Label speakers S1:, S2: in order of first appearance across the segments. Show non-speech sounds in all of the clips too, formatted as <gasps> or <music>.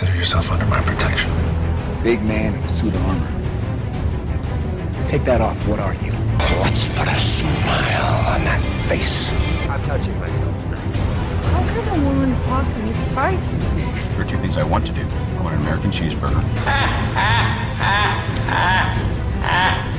S1: Consider yourself under my protection.
S2: Big man in a suit of armor. Take that off. What are you?
S3: Let's put a smile on that face.
S4: I'm touching myself tonight.
S5: How can a woman possibly fight this?
S6: There are two things I want to do. I want an American cheeseburger. <laughs>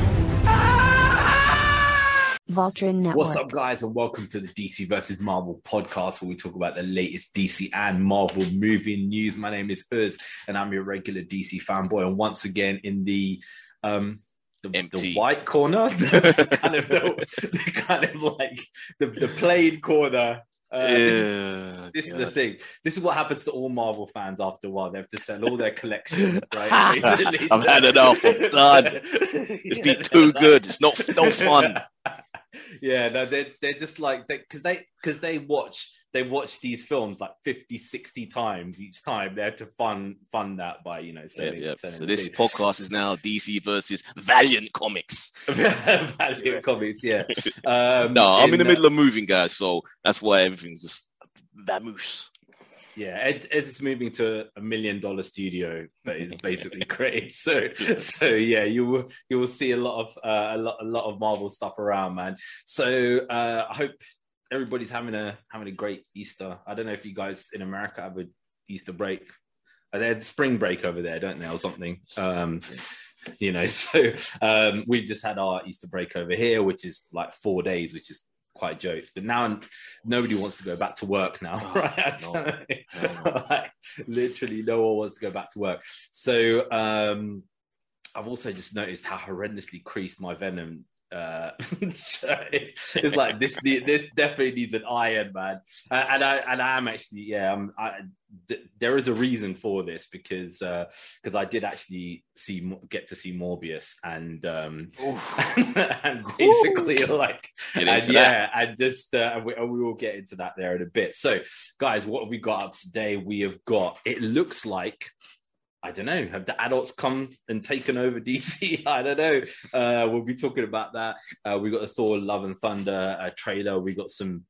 S7: Voltron Network.
S8: What's up, guys, and welcome to the DC versus Marvel podcast, where we talk about the latest DC and Marvel movie news. My name is Uz, and I'm your regular DC fanboy. And once again, in the um, the, the white corner, <laughs> the kind of the, the kind of like the, the plain corner. Uh, this, is, this is, the thing. This is what happens to all Marvel fans after a while. They have to sell all their collection, <laughs> right?
S9: I've had enough. I'm done. <laughs> It's been too good. It's not no fun.
S8: Yeah, no, they're they're just like because they because they, they watch they watch these films like 50, 60 times each time. They had to fund fund that by you know selling.
S9: Yep, yep. So this podcast is now DC versus Valiant Comics. <laughs>
S8: Valiant Comics, yeah. <laughs> Um,
S9: no, I'm in, in the middle of moving, guys, so that's why everything's just vamoose.
S8: Yeah, Ed, Ed's moving to a million dollar studio that is <laughs> basically great. So, so yeah, you will you will see a lot of uh, a lot a lot of Marvel stuff around, man. So uh, I hope everybody's having a having a great Easter. I don't know if you guys in America have a Easter break. Uh, they had spring break over there, don't they, or something? Um, you know, <laughs> so um, we've just had our Easter break over here, which is like four days, which is quite jokes. But now nobody wants to go back to work now, <laughs> oh, right? No, no, <laughs> like, literally, no one wants to go back to work. So um, I've also just noticed how horrendously creased my Venom uh, <laughs> it's, it's, like this. <laughs> This definitely needs an iron, man. Uh, and I and I am actually, yeah. I'm, I, th- there is a reason for this because because uh, I did actually see get to see Morbius and um <laughs> and basically Ooh. like and yeah, that. and just uh, we, we will get into that there in a bit. So, guys, what have we got up today? We have got. It looks like I don't know. Have the adults come and taken over DC? <laughs> I don't know. Uh, we'll be talking about that. Uh, we got the Thor: Love and Thunder uh, trailer. We got some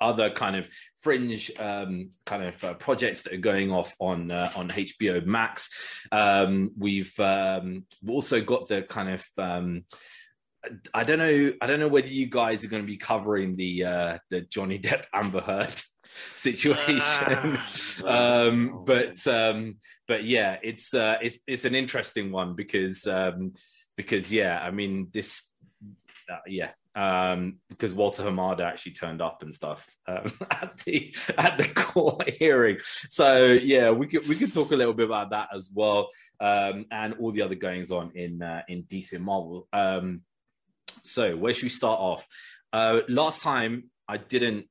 S8: other kind of fringe um, kind of uh, projects that are going off on uh, on HBO Max. Um, we've um, also got the kind of um, I don't know. I don't know whether you guys are going to be covering the uh, the Johnny Depp Amber Heard <laughs> situation. Ah, um, but um, but yeah, it's uh, it's it's an interesting one because um, because yeah, I mean this uh, yeah um, because Walter Hamada actually turned up and stuff um, <laughs> at the at the court hearing. So yeah, we could we could talk a little bit about that as well, um, and all the other goings on in uh, in DC Marvel. Um, so where should we start off? Uh, last time I didn't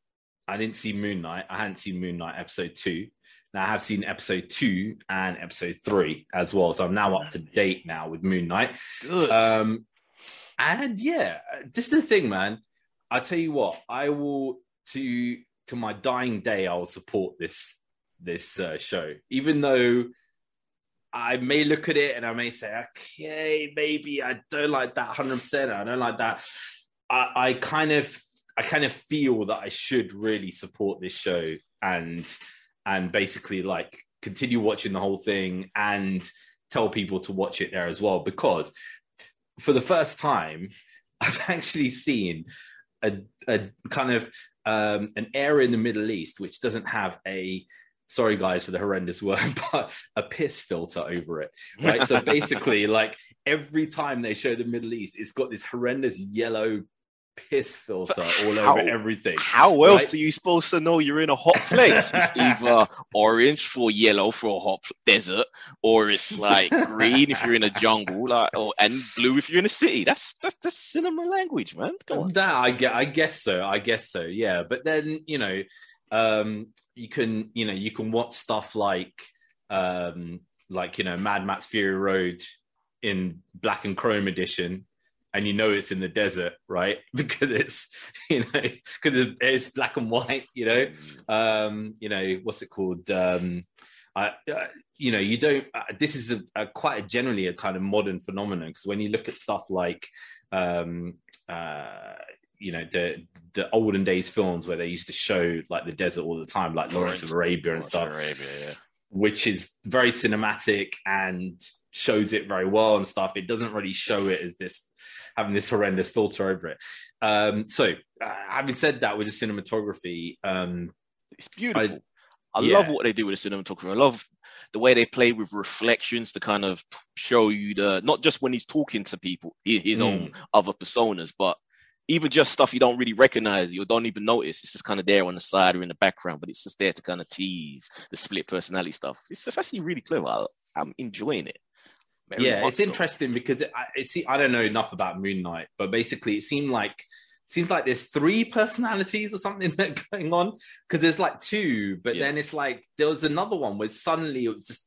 S8: I didn't see Moon Knight. I hadn't seen Moon Knight episode two. Now I have seen episode two and episode three as well. So I'm now up to date now with Moon Knight. Good. Um, and yeah, this is the thing, man. I tell you what, I will to to my dying day, I will support this this uh, show, even though I may look at it and I may say, okay, maybe I don't like that 100. percent I don't like that. I, I kind of I kind of feel that I should really support this show and and basically like continue watching the whole thing and tell people to watch it there as well because for the first time <laughs> I've actually seen a, a kind of um, an area in the Middle East which doesn't have a sorry guys for the horrendous <laughs> word but a piss filter over it right? So <laughs> basically like every time they show the middle east it's got this horrendous yellow piss filter all how, over everything.
S9: How else are you supposed to know you're in a hot place? It's <laughs> either orange for yellow for a hot desert, or it's like green if you're in a jungle, like or and blue if you're in a city. That's that's, that's cinema language, man. Come on.
S8: That I get. I guess so. I guess so. Yeah, but then you know, um, you can you know you can watch stuff like um, like you know Mad Max Fury Road in black and chrome edition and you know it's in the desert, right? <laughs> Because it's you know because it's black and white. You know, um, you know what's it called? Um, I, uh, you know, you don't. Uh, this is a, a, quite a generally a kind of modern phenomenon because when you look at stuff like, um, uh, you know, the the olden days films where they used to show like the desert all the time, like Lawrence, Lawrence of Arabia and stuff. Arabia, yeah which is very cinematic and shows it very well and stuff. It doesn't really show it as this having this horrendous filter over it. Um, so, uh, having said that, with the cinematography, um,
S9: It's beautiful. I,
S8: yeah.
S9: love what they do with the cinematography. I love the way they play with reflections to kind of show you the not just when he's talking to people, his, his
S8: Mm.
S9: own other personas, but even just stuff you don't really recognize, you don't even notice. It's just kind of there on the side or in the background, but it's just there to kind of tease the split personality stuff. It's, it's actually really clever. I, I'm enjoying it. Very
S8: yeah, it's interesting because it, I- it see, I don't know enough about Moon Knight, but basically, it seemed like seems like there's three personalities or something <laughs> that going on because there's like two, but
S9: Yeah.
S8: then it's like there was another one where suddenly it was just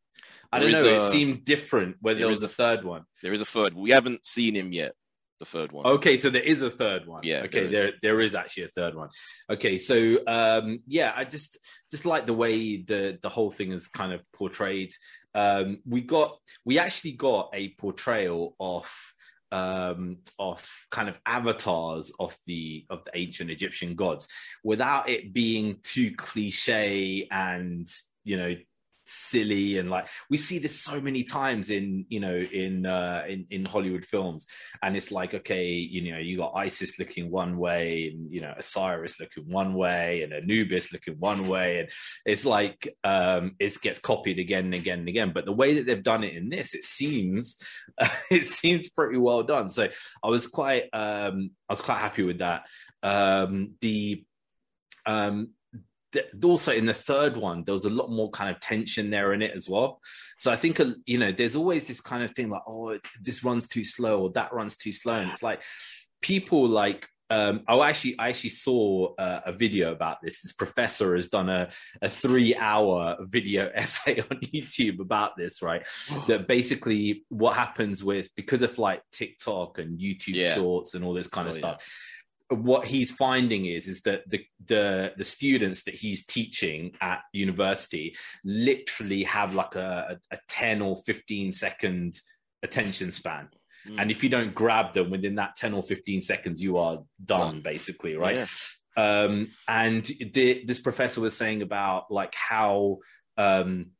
S8: I
S9: There
S8: don't know,
S9: a-
S8: it seemed different where there was a third one.
S9: There is a third. We haven't seen him yet. The third one.
S8: Okay, so there is a third one.
S9: Yeah,
S8: Okay,
S9: there is.
S8: there there is actually a third one. Okay, so um yeah, I just just like the way the the whole thing is kind of portrayed. Um we got we actually got a portrayal of um of kind of avatars of the of the ancient Egyptian gods without it being too cliche and you know silly and like we see this so many times in you know in uh in, in hollywood films. And it's like okay you know you got isis looking one way and you know osiris looking one way and anubis looking one way. And it's like um it gets copied again and again and again. But the way that they've done it in this it seems <laughs> it seems pretty well done. So i was quite um i was quite happy with that. Um the um also in the third one there was a lot more kind of tension there in it as well so i think uh, you know there's always this kind of thing like oh this runs too slow or that runs too slow and it's like people like um oh actually i actually saw uh, a video about this this professor has done a, a three hour video <laughs> essay on youtube about this right <gasps> that basically what happens with because of like tiktok and youtube
S9: Yeah.
S8: shorts and all this kind of
S9: stuff. yeah.
S8: What he's finding is is that the the the students that he's teaching at university literally have like a, a 10 or 15 second attention span
S9: Mm.
S8: and if you don't grab them within that 10 or 15 seconds you are done
S9: Done.
S8: basically right
S9: Yeah.
S8: um and the, this professor was saying about like how um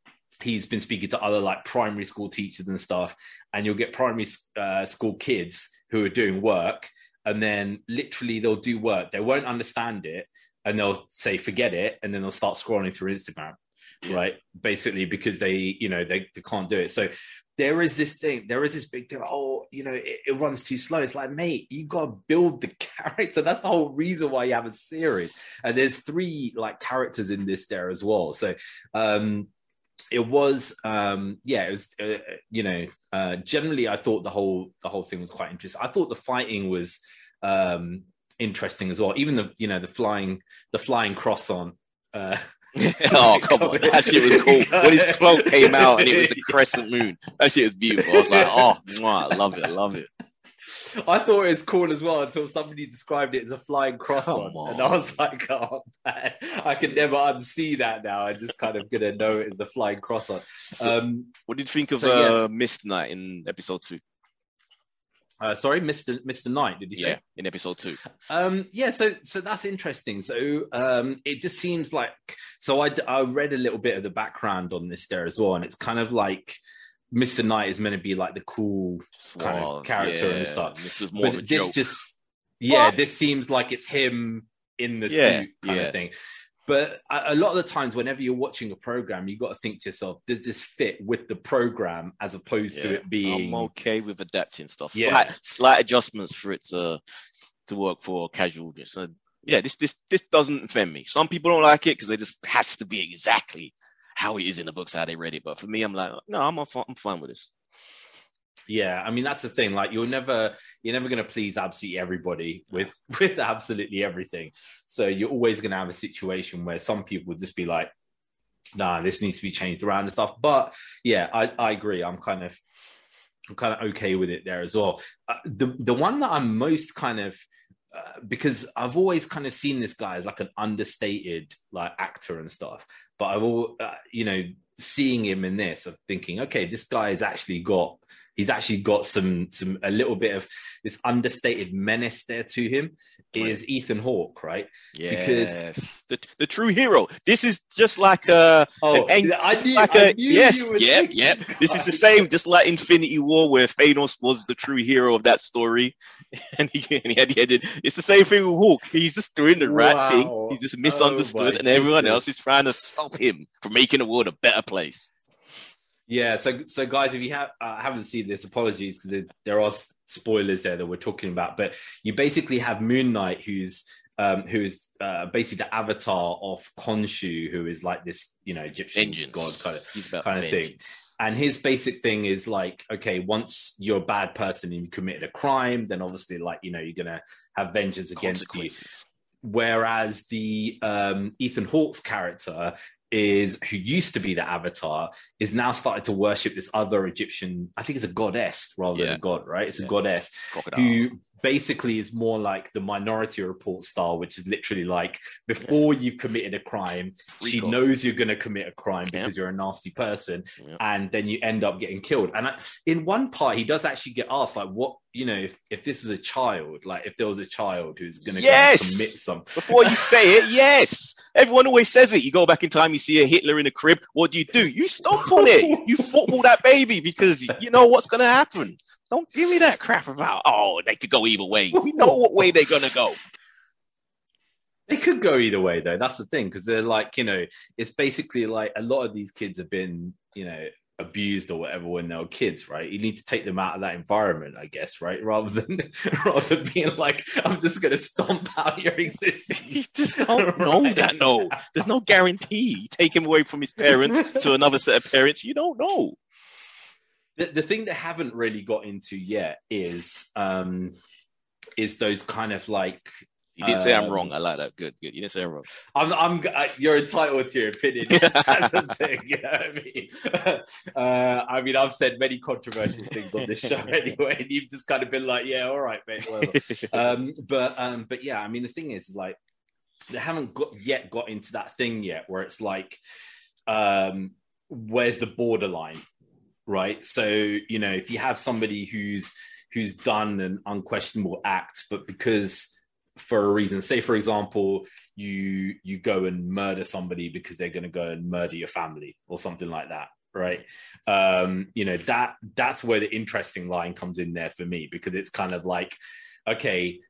S8: he's been speaking to other like primary school teachers and stuff and you'll get primary uh, school kids who are doing work and then literally they'll do work. They won't understand it and they'll say forget it and then they'll start scrolling through instagram right? Basically because they you know they, they can't do it. So there is this thing there is this big thing oh you know it, it runs too slow. It's like mate you got to build the <laughs> character. That's the whole reason why you have a series. And there's three like characters in this there as well. So um it was um yeah it was uh, you know uh generally i thought the whole the whole thing was quite interesting i thought the fighting was um interesting as well even the you know the flying the flying cross on uh <laughs>
S9: oh come on, that shit was cool. When his cloak came out and it was a crescent moon, that shit was beautiful. I was like, oh, mwah, I love it, I love it. <laughs>
S8: I thought it was cool as well until somebody described it as a flying cross
S9: Come
S8: on.
S9: on.
S8: And I was like, oh man, I can never unsee that now. I'm just kind of gonna know it as the flying cross on.
S9: So,
S8: Um
S9: what did you think of
S8: so,
S9: uh,
S8: yes.
S9: Mist Knight in episode two?
S8: uh, sorry, Mr. Mr. Knight, did you say?
S9: Yeah, in episode two.
S8: Um, yeah, so so that's interesting. So um, it just seems like so I I read a little bit of the background on this there as well, and it's kind of like Mr. Knight is meant to be like the cool kind of
S9: Suave,
S8: character and stuff.
S9: This was more of a
S8: but this
S9: joke.
S8: just yeah,
S9: What?
S8: this seems like it's him in the
S9: Yeah,
S8: suit kind
S9: yeah.
S8: of thing. But a, a lot of the times, whenever you're watching a program, you got to think to yourself, does this fit with the program as opposed to it being
S9: I'm okay with adapting stuff.
S8: Yeah.
S9: Slight, slight adjustments for it to to work for casual audience. So, yeah, this this this doesn't offend me. Some people don't like it because it just has to be exactly how it is in the books, how they read it. But for me, I'm like, no, I'm I'm fine, with this.
S8: Yeah, I mean that's the thing. Like you're never you're never going to please absolutely everybody with <laughs> with absolutely everything. So you're always going to have a situation where some people would just be like, "Nah, this needs to be changed around and stuff." But yeah, I I agree. I'm kind of I'm kind of okay with it there as well. Uh, the the one that I'm most kind of because I've always kind of seen this guy as like an understated like actor and stuff, but I've all uh, you know seeing him in this of thinking, okay, this guy has actually got he's actually got some some a little bit of this understated menace there to him is Ethan Hawke, right?
S9: Yes, the, the true hero. This is just like a
S8: Oh,
S9: an-
S8: I knew,
S9: like
S8: I
S9: a
S8: knew
S9: yes, yeah, yeah.
S8: this.
S9: This is the same, just like Infinity War, where Thanos was the true hero of that story, <laughs> and he, and he had, he had it. It's the same thing with Hulk. He's just doing the right
S8: Wow.
S9: thing. He's just misunderstood,
S8: Oh
S9: and everyone
S8: goodness.
S9: else is trying to stop him from making the world a better place.
S8: Yeah, so so guys, if you have uh, haven't seen this, apologies because there, are spoilers there that we're talking about. But you basically have Moon Knight, who's um, who is uh, basically the avatar of Khonshu, who is like this, you know, Egyptian
S9: Vengeance.
S8: god kind of kind of thing. And his basic thing is like, okay, once you're a bad person and you committed a crime, then obviously, like, you know, you're gonna have vengeance against you. Whereas the um, Ethan Hawke's character is who used to be the Avatar is now started to worship this other Egyptian. I think it's a goddess rather than a god, right? It's
S9: Yeah.
S8: a goddess
S9: Crocodile.
S8: who basically is more like the Minority Report style, which is literally like before you've committed a crime, she knows you're going to commit a crime
S9: Yeah.
S8: because you're a nasty person,
S9: Yeah.
S8: and then you end up getting killed. And I, in one part, he does actually get asked, like, what you know, if if this was a child, like if there was a child who's going to
S9: Yes!
S8: commit something.
S9: Before you say it, <laughs> yes. Everyone always says it. You go back in time, you see a Hitler in a crib. What do you do? You stomp on it. You football that baby because you know what's going to happen. Don't give me that crap about, oh, they could go either way. We know what way they're going to go. <laughs>
S8: They could go either way, though. That's the thing, because they're like, you know, it's basically like a lot of these kids have been, you know, abused or whatever when they were kids, right? You need to take them out of that environment, I guess, right? <laughs> Rather than rather than being like, I'm just going to stomp out your existence. <laughs>
S9: You just don't know
S8: Right.
S9: that. No, there's no guarantee. Take him away from his parents to another set of parents. You don't know.
S8: The, the thing they haven't really got into yet is um is those kind of like
S9: You didn't say I'm
S8: Um,
S9: wrong. I like that. Good, good. You didn't say I'm wrong.
S8: I'm, I'm, I, you're entitled to your opinion. <laughs> <laughs> That's the thing. You know what I mean? <laughs> Uh, I mean, I've said many controversial things on this show anyway, and you've just kind of been like, "Yeah, all right, mate." Whatever. um, but, um, but yeah, I mean, the thing is, like, they haven't got yet got into that thing yet where it's like, um, where's the borderline, right? So, you know, if you have somebody who's who's done an unquestionable act, but because for a reason, say for example, you you go and murder somebody because they're going to go and murder your family or something like that, right? Um, you know that that's where the interesting line comes in there for me because it's kind of like, okay.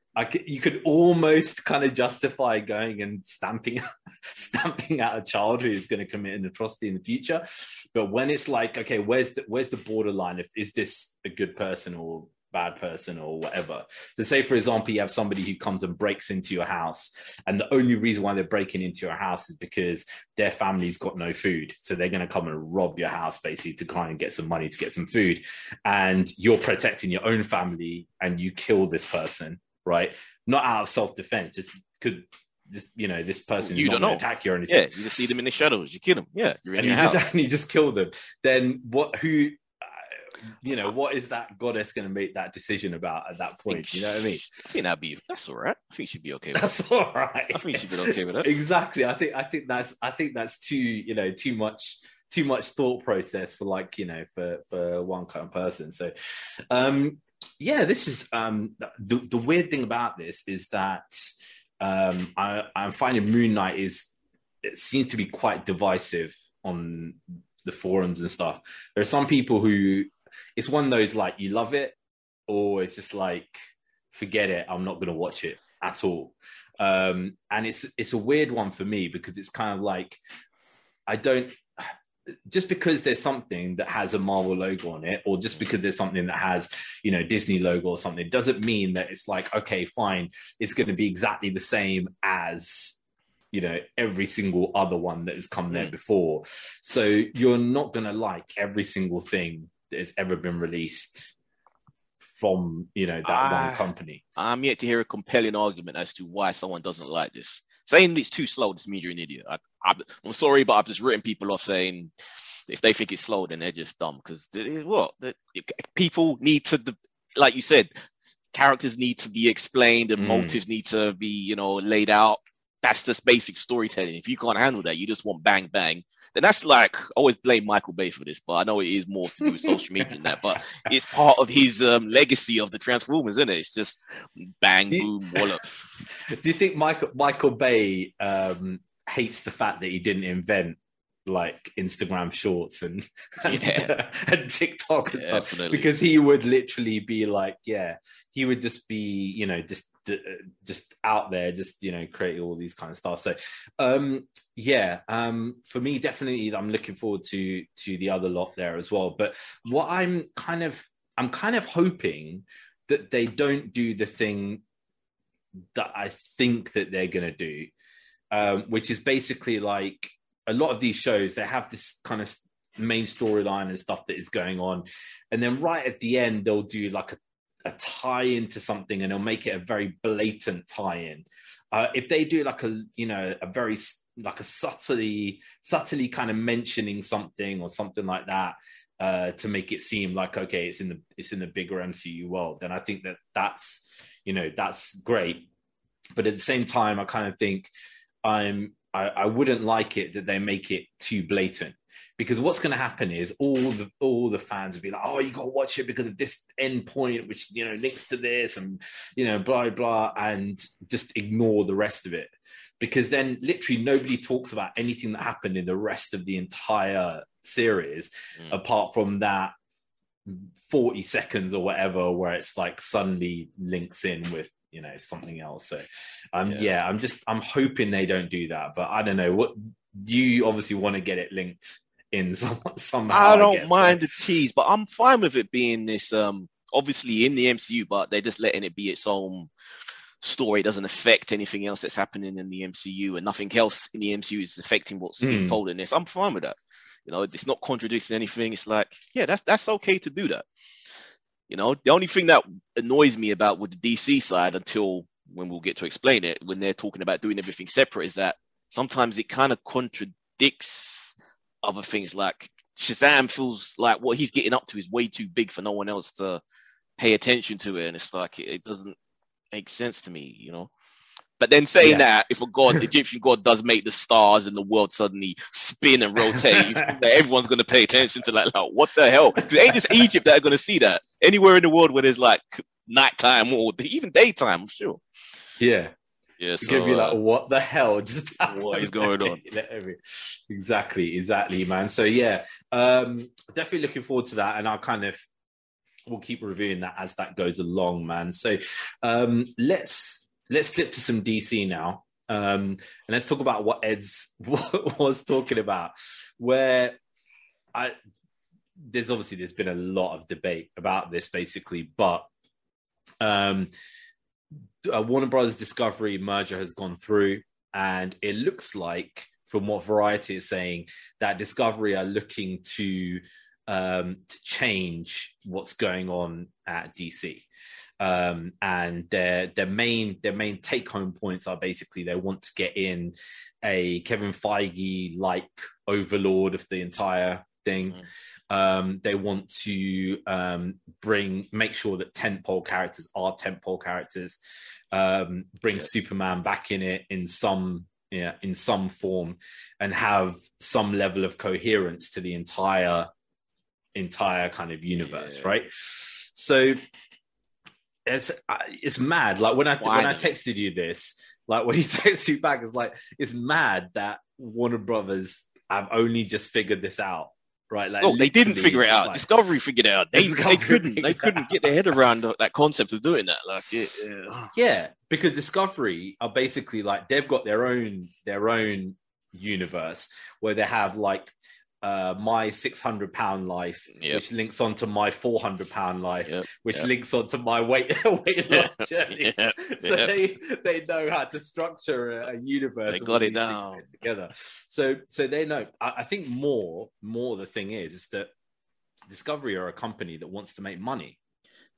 S8: You could almost kind of justify going and stamping <laughs> stamping out a child who is going to commit an atrocity in the future, but when it's like, okay, where's the where's the borderline? If is this a good person or bad person or whatever? So, say for example, you have somebody who comes and breaks into your house, and the only reason why they're breaking into your house is because their family's got no food, so they're going to come and rob your house basically to kind of get some money to get some food, and you're protecting your own family, and you kill this person, right? Not out of self defense, just could This, you know, this person
S9: You don't know.
S8: attack you or anything
S9: Yeah, you just see them in the shadows. You kill them. Yeah,
S8: and you
S9: house.
S8: just <laughs> and you just kill them then what who uh, you know what is that goddess going to make that decision about at that point you know what i mean
S9: I think that'd be that's all right. I think she'd be okay with that.
S8: that's all right
S9: I think she'd be okay with that.
S8: exactly i think i think that's i think that's too you know too much too much thought process for like you know for for one kind of person so um yeah this is um the, the weird thing about this is that um i i'm finding moon knight is it seems to be quite divisive on the forums and stuff. There are some people who it's one of those like you love it or it's just like forget it i'm not going to watch it at all. Um and it's it's a weird one for me because it's kind of like i don't just because there's something that has a marvel logo on it or just because there's something that has you know disney logo or something doesn't mean that it's like okay fine it's going to be exactly the same as you know every single other one that has come there
S9: Mm.
S8: before so you're not going to like every single thing that has ever been released from you know that one company
S9: I'm yet to hear a compelling argument as to why someone doesn't like this. Saying it's too slow just means you're an idiot. I, I, I'm sorry, but I've just written people off saying if they think it's slow, then they're just dumb. Because what the, people need to, like you said, characters need to be explained and
S8: Mm.
S9: motives need to be, you know, laid out. That's just basic storytelling. If you can't handle that, you just want bang bang. Then that's like I always blame Michael Bay for this, but I know it is more to do with social media than that. But <laughs> it's part of his um, legacy of the Transformers, isn't it? It's just bang,
S8: Do-
S9: boom, wallop. <laughs>
S8: Do you think Michael Michael Bay um, hates the fact that he didn't invent like Instagram Shorts and <laughs> and,
S9: Yeah.
S8: and TikTok and
S9: Yeah,
S8: stuff?
S9: definitely.
S8: Because he would literally be like, yeah, he would just be, you know, just just out there, just you know, creating all these kind of stuff. So, um, yeah, um, for me, definitely, I'm looking forward to to the other lot there as well. But what I'm kind of, I'm kind of hoping that they don't do the thing that I think that they're going to do, um, which is basically like a lot of these shows, they have this kind of main storyline and stuff that is going on. And then right at the end, they'll do like a, a tie into something and they'll make it a very blatant tie in. Uh, if they do like a, you know, a very like a subtly, subtly kind of mentioning something or something like that, uh, to make it seem like okay, it's in the it's in the bigger MCU world, then I think that that's you know that's great. But at the same time, I kind of think I'm I, I wouldn't like it that they make it too blatant because what's going to happen is all the all the fans will be like, oh, you got to watch it because of this end point, which you know links to this, and you know blah blah, and just ignore the rest of it because then literally nobody talks about anything that happened in the rest of the entire series
S9: Mm.
S8: apart from that 40 seconds or whatever where it's like suddenly links in with you know something else so um
S9: Yeah.
S8: yeah. i'm just i'm hoping they don't do that but i don't know what you obviously want to get it linked in <laughs> some, somehow
S9: I don't
S8: guess,
S9: mind the tease, but I'm fine with it being this. Um, obviously in the MCU, but they're just letting it be its own story. It doesn't affect anything else that's happening in the MCU, and nothing else in the MCU is affecting what's being
S8: Hmm.
S9: told in this. I'm fine with that. You know, it's not contradicting anything. It's like, yeah, that's that's okay to do that. You know, the only thing that annoys me about with the DC side, until when we'll get to explain it, when they're talking about doing everything separate, is that sometimes it kind of contradicts other things. Like Shazam feels like what he's getting up to is way too big for no one else to pay attention to it, and it's like it, it doesn't make sense to me, you know. But then saying
S8: Yeah.
S9: that, if a god, <laughs> Egyptian god, does make the stars and the world suddenly spin and rotate, that everyone's going to pay attention to that. Like, what the hell? it ain't just Egypt that are going to see that. Anywhere in the world where there's like nighttime or <laughs> even daytime, I'm sure.
S8: yeah
S9: Yeah,
S8: it's
S9: so,
S8: gonna be
S9: uh,
S8: like what the hell just <laughs>
S9: What is going on? <laughs>
S8: exactly exactly man so yeah um definitely looking forward to that and i'll kind of we'll keep reviewing that as that goes along man so um let's let's flip to some dc now um and let's talk about what ed's was talking about where i there's obviously there's been a lot of debate about this basically but um uh, Warner Brothers Discovery merger has gone through, and it looks like, from what Variety is saying, that Discovery are looking to um, to change what's going on at DC. Um, and their their main their main take home points are basically they want to get in a Kevin Feige like overlord of the entire thing.
S9: Mhm.
S8: Um, they want to um, bring make sure that tentpole characters are tentpole characters. Um, bring
S9: Yeah.
S8: Superman back in it in some yeah in some form, and have some level of coherence to the entire entire kind of universe,
S9: Yeah.
S8: right? So it's uh, it's mad. Like when I
S9: Why
S8: when I texted you this, like when you <laughs> text you back, it's like it's mad that Warner Brothers have only just figured this out, right? Like
S9: they didn't figure it out.
S8: like-
S9: Discovery figured it out. They, they couldn't. They couldn't get their head around that concept of doing that. Like, yeah.
S8: Yeah, because Discovery are basically like they've got their own their own universe where they have like uh my 600 pound life
S9: Yep.
S8: which links onto my 400 pound life
S9: Yep,
S8: which
S9: yep.
S8: links onto my weight <laughs> weight loss <laughs> journey so they they know how to structure a, a universe
S9: They got it down.
S8: together so so they know I, I think more more the thing is is that discovery are a company that wants to make money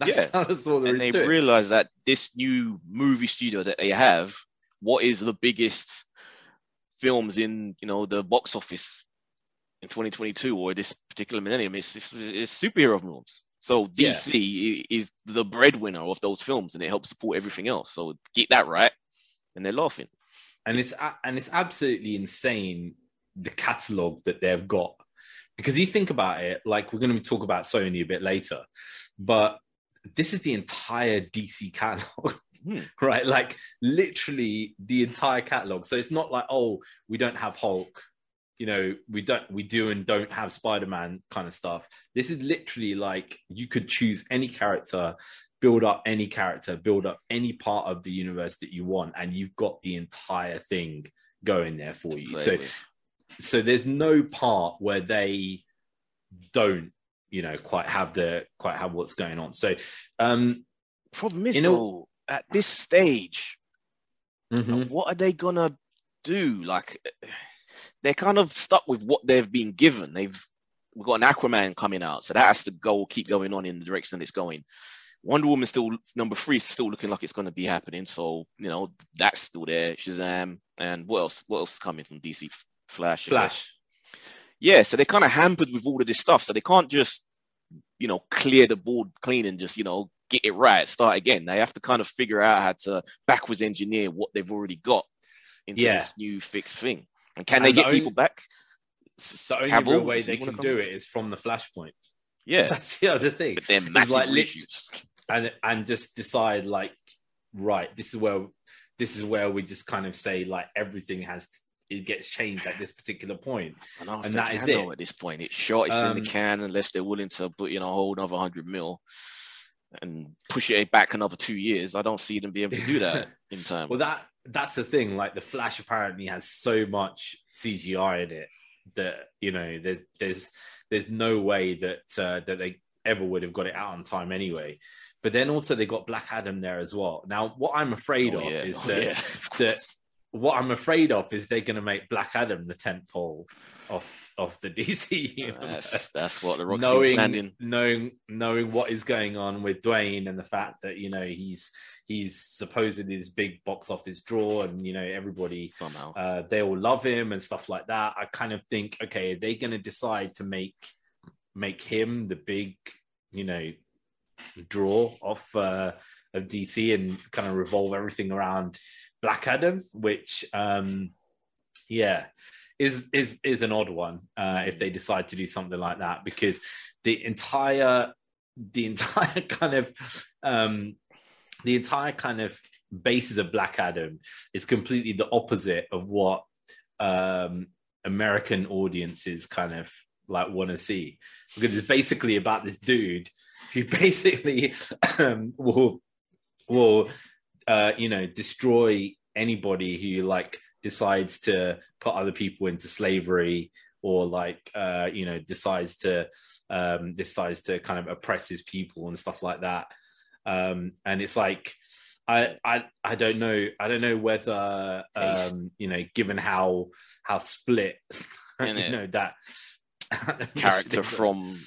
S8: that's,
S9: Yeah.
S8: that's all there
S9: and
S8: is
S9: they
S8: to it.
S9: that this new movie studio that they have, what is the biggest films in you know the box office in 2022 or this particular millennium? It's, it's superhero films. So DC i- is the breadwinner of those films, and it helps support everything else. So get that right, and they're laughing.
S8: and it's and it's absolutely insane the catalog that they've got. Because you think about it, like we're going to talk about Sony a bit later, but this is the entire DC catalog,
S9: Hmm. <laughs>
S8: right? Like literally the entire catalog. So it's not like, oh, we don't have Hulk, you know, we don't, we do and don't have Spider Man kind of stuff. This is literally like you could choose any character, build up any character, build up any part of the universe that you want, and you've got the entire thing going there for you. So
S9: with.
S8: so there's no part where they don't you know quite have the quite have what's going on so um
S9: problem is
S8: you know-
S9: though, at this stage,
S8: mm-hmm.
S9: what are they gonna do? Like, they're kind of stuck with what they've been given. They've we've got an Aquaman coming out, so that has to go keep going on in the direction it's going. Wonder Woman still number three is still looking like it's going to be happening. So you know that's still there. Shazam and what else? What else is coming from DC? Flash.
S8: Flash
S9: Yeah, so they're kind of hampered with all of this stuff. So they can't just, you know, clear the board clean and just, you know, get it right, start again. They have to kind of figure out how to backwards engineer what they've already got into
S8: Yeah.
S9: this new fixed thing. And can they
S8: And the
S9: get people
S8: only-
S9: back?
S8: the only
S9: Have
S8: real way they can do it is from the flashpoint
S9: Yeah, <laughs>
S8: that's the other thing
S9: but they're massive
S8: like
S9: reshoots.
S8: and and just decide like right this is where this is where we just kind of say like everything has it gets changed at this particular point
S9: I don't know if
S8: and that is it.
S9: at this point. It's short, it's in
S8: Um,
S9: the can unless they're willing to put in a whole another hundred mil and push it back another two years. I don't see them be able to do that <laughs> in time.
S8: Well, that that's the thing. Like the Flash apparently has so much CGI in it that you know there's there's there's no way that uh, that they ever would have got it out on time anyway. But then also they got Black Adam there as well. Now, what I'm afraid
S9: Oh,
S8: of
S9: yeah.
S8: is
S9: Oh,
S8: that
S9: yeah, of
S8: that what I'm afraid of is they're going to make Black Adam the tent pole of of the <laughs> DC universe
S9: That's, that's what the Rock's
S8: knowing knowing knowing what is going on with Dwayne and the fact that you know he's he's supposedly this big box office draw and you know everybody
S9: somehow.
S8: uh, they all love him and stuff like that. I kind of think okay, are they going to decide to make make him the big you know draw of uh, of DC and kind of revolve everything around Black Adam, which um, yeah is is is an odd one uh, if they decide to do something like that because the entire the <laughs> entire kind of um, the entire kind of basis of Black Adam is completely the opposite of what um, American audiences kind of like want to see. Because it's basically about this dude who <laughs> basically um, will will uh, you know destroy anybody who like decides to put other people into slavery or like uh, you know decides to um, decides to kind of oppress his people and stuff like that um, and it's like I, I I don't know I don't know whether um, you know given how how split <laughs> you know that
S9: character <laughs> from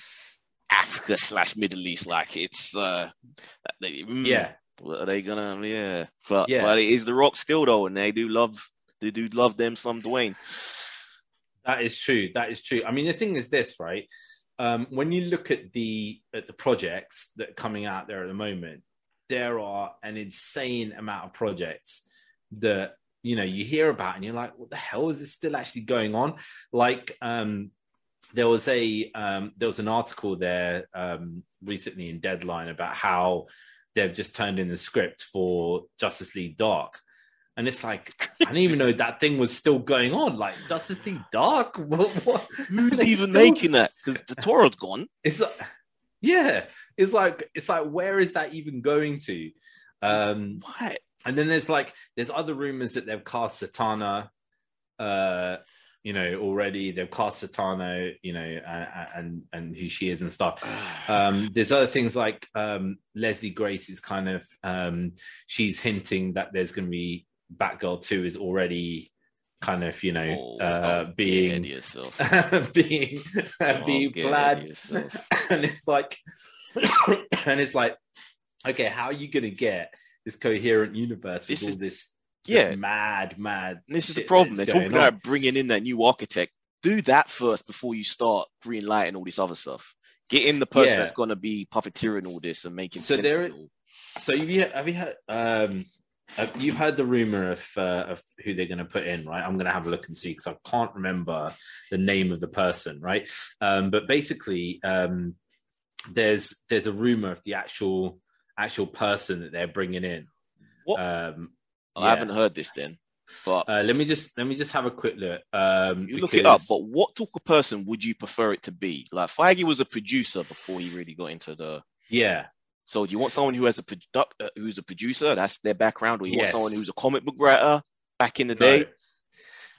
S9: Africa slash Middle East. Like it's uh, mm,
S8: yeah
S9: What are they gonna? Yeah, but
S8: Yeah.
S9: but it is the Rock still though, and they do love they do love them some Dwayne.
S8: That is true. That is true. I mean, the thing is this, right? Um, when you look at the at the projects that are coming out there at the moment, there are an insane amount of projects that you know you hear about, and you're like, "What the hell is this still actually going on?" Like, um, there was a um, there was an article there um, recently in Deadline about how they've just turned in the script for Justice League Dark, and it's like I didn't even know that thing was still going on. Like Justice League Dark, <laughs> what? what?
S9: Who's even
S8: still-
S9: making that? Because del Toro's gone.
S8: It's like, yeah, it's like it's like where is that even going to? Um,
S9: What?
S8: and then there's like there's other rumors that they've cast Satana, uh, you know, already they've cast Satana, you know, and and, and who she is and stuff. <sighs> Um, there's other things like um, Leslie Grace is kind of um, she's hinting that there's going to be Batgirl two is already kind of you know
S9: Oh,
S8: uh,
S9: don't get ahead of
S8: being
S9: yourself. <laughs>
S8: being
S9: Don't
S8: being
S9: get ahead of
S8: planned,
S9: yourself. <laughs>
S8: and it's like, <coughs> and it's like, okay, how are you going to get this coherent universe with
S9: This
S8: all
S9: is-
S8: this?
S9: Yeah,
S8: this mad, mad.
S9: And this is the problem. They're talking
S8: on.
S9: about bringing in that new architect. Do that first before you start green lighting all this other stuff. Get in the person
S8: Yeah.
S9: that's going to be puppeteering all this and making
S8: So
S9: sense
S8: there-
S9: all.
S8: So have you have you had um uh, you've heard the rumor of uh, of who they're going to put in, right? I'm going to have a look and see because I can't remember the name of the person, right? Um, but basically, um, there's there's a rumor of the actual actual person that they're bringing in.
S9: What?
S8: Um,
S9: I haven't heard this then. But
S8: uh, let me just let me just have a quick look. Um,
S9: you look it up. But what type of person would you prefer it to be? Like Feige was a producer before he really got into the.
S8: yeah,
S9: So do you want someone who has a product, uh, who's a producer? That's their background, or you
S8: Yes.
S9: want someone who's a comic book writer back in the
S8: no.
S9: day?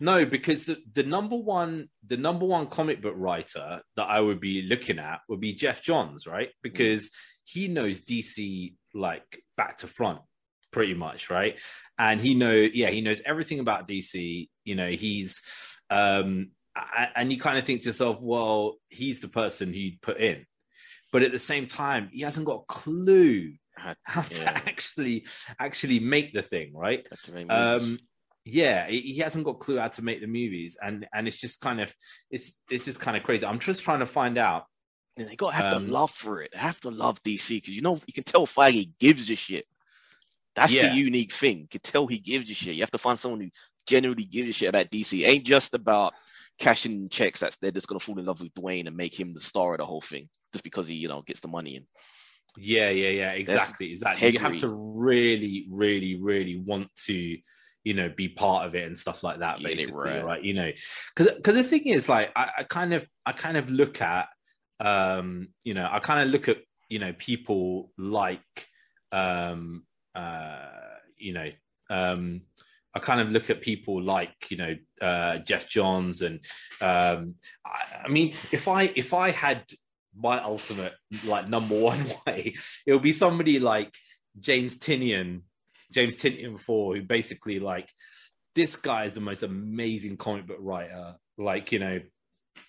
S8: No, because the, the number one the number one comic book writer that I would be looking at would be Geoff Johns, right? Because he knows DC like back to front, pretty much, right? And he know, yeah, he knows everything about DC. You know, he's um and you kind of think to yourself, well, he's the person he'd put in. But at the same time, he hasn't got a clue how to
S9: yeah.
S8: actually actually make the thing, right?
S9: Had to make movies.
S8: um yeah he hasn't got a clue how to make the movies and and it's just kind of it's it's just kind of crazy i'm just trying to find out
S9: And they gotta have
S8: um,
S9: to love for it. They have to love DC because you know you can tell Feige gives a shit. That's
S8: Yeah.
S9: the unique thing. You can tell he gives a shit. You have to find someone who genuinely gives a shit about DC. It ain't just about cashing checks that's they're just gonna fall in love with Dwayne and make him the star of the whole thing just because he you know gets the money in.
S8: yeah yeah yeah exactly exactly you have to really really really want to you know be part of it and stuff like that
S9: Get
S8: basically
S9: right.
S8: right. you know because because the thing is like I, I kind of i kind of look at um you know i kind of look at you know people like um uh you know um I kind of look at people like you know uh, Geoff Johns and um, I, I mean if I if I had my ultimate like number <laughs> one way it would be somebody like James Tynion James Tynion four who basically like this guy is the most amazing comic book writer. Like you know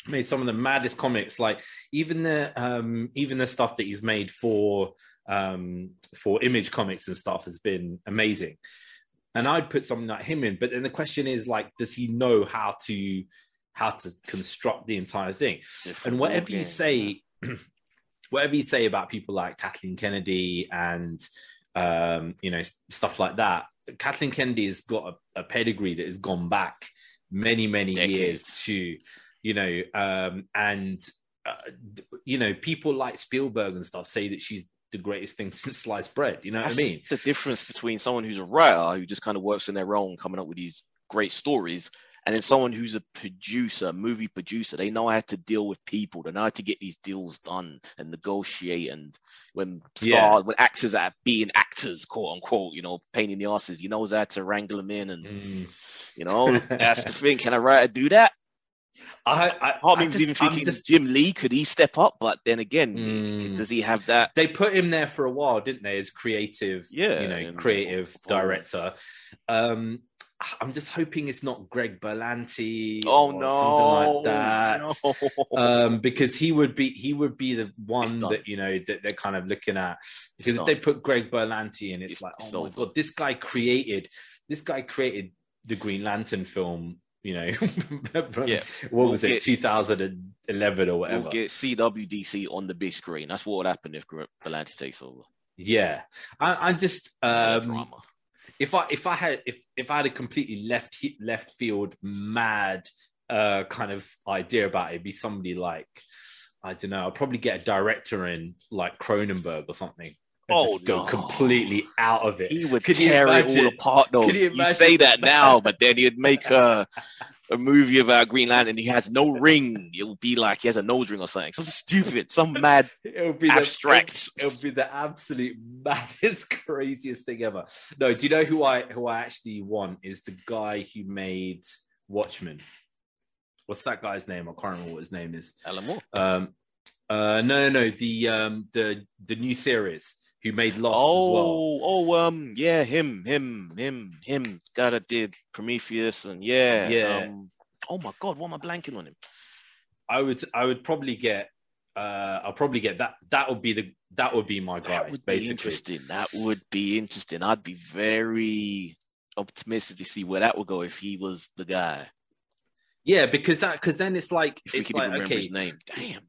S8: made some of the maddest comics. Like even the um even the stuff that he's made for um for image comics and stuff has been amazing and I'd put something like him in. But then the question is like, does he know how to how to construct the entire thing?
S9: Different
S8: And whatever you say, <clears throat> whatever you say about people like Kathleen Kennedy and um, you know stuff like that, Kathleen Kennedy has got a, a pedigree that has gone back many many
S9: Decades.
S8: years to you know um, and uh, you know people like Spielberg and stuff say that she's the greatest thing <laughs> since sliced bread. You know
S9: That's
S8: what I mean?
S9: the difference between someone who's a writer who just kind of works in their own, coming up with these great stories, and then someone who's a producer, movie producer. They know how to deal with people. They know how to get these deals done and negotiate. And when stars,
S8: Yeah.
S9: when actors are being actors, quote unquote, you know, pain in the asses, you know how to wrangle them in. And
S8: Mm.
S9: you know, <laughs> that's the thing. Can a writer do that?
S8: I, I,
S9: Part
S8: I just-
S9: even thinking
S8: just-
S9: Jim Lee could he step up? But then again,
S8: Mm.
S9: does he have that?
S8: they put him there for a while, didn't they, as creative,
S9: Yeah,
S8: you know, creative
S9: oh.
S8: director. Um, I'm just hoping it's not Greg Berlanti.
S9: Oh
S8: or
S9: no,
S8: something like that.
S9: no.
S8: Um, because he would be he would be the one that you know that they're kind of looking at. Because if they put Greg Berlanti in, it's,
S9: It's-
S8: like, oh my god, this guy created this guy created the Green Lantern film. You know, <laughs>
S9: Yeah.
S8: what
S9: We'll
S8: was it, 2011 or whatever?
S9: We'll get CWDC on the big screen. That's what would happen if Berlanti takes over.
S8: Yeah, I, I just um,
S9: drama.
S8: if I if I had if if I had a completely left left field mad uh kind of idea about it, it'd be somebody like I don't know. I'll probably get a director in like Cronenberg or something.
S9: Oh,
S8: go
S9: no.
S8: completely out of it.
S9: He would
S8: Could
S9: tear it all apart, though.
S8: You
S9: You, say that now, but then he'd make a, a movie about Green Lantern. And he has no ring. It'll be like he has a nose ring or something. Something stupid. Some <laughs> mad.
S8: It'll be
S9: abstract. <laughs>
S8: The, it'll be the absolute maddest, <laughs> craziest thing ever. No, do you know who I who I actually want is the guy who made Watchmen. What's that guy's name? I can't remember what his name is.
S9: Alan Moore.
S8: Um, uh, no, no, no, the um, the the new series who made Lost
S9: oh,
S8: well.
S9: oh, um, yeah, him, him, him, him. Guy that did Prometheus and yeah,
S8: Yeah.
S9: Um, oh my God, why am I blanking on him?
S8: I would, I would probably get, uh, I'll probably get that. That would be the, that would be my guy.
S9: That would be interesting. That would be interesting. I'd be very optimistic to see where that would go if he was the guy.
S8: Yeah, because that, because then it's like,
S9: If
S8: it's like, okay,
S9: his name. Damn.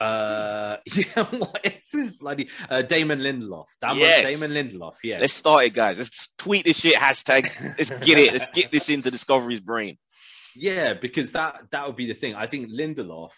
S8: Uh, <laughs> yeah, what is this bloody uh, Damon Lindelof? Damon,
S9: Yes.
S8: Damon Lindelof. Yeah,
S9: Let's start it, guys. Let's tweet this shit. Hashtag. Let's get it. Let's get this into Discovery's brain.
S8: yeah, because that that would be the thing. I think Lindelof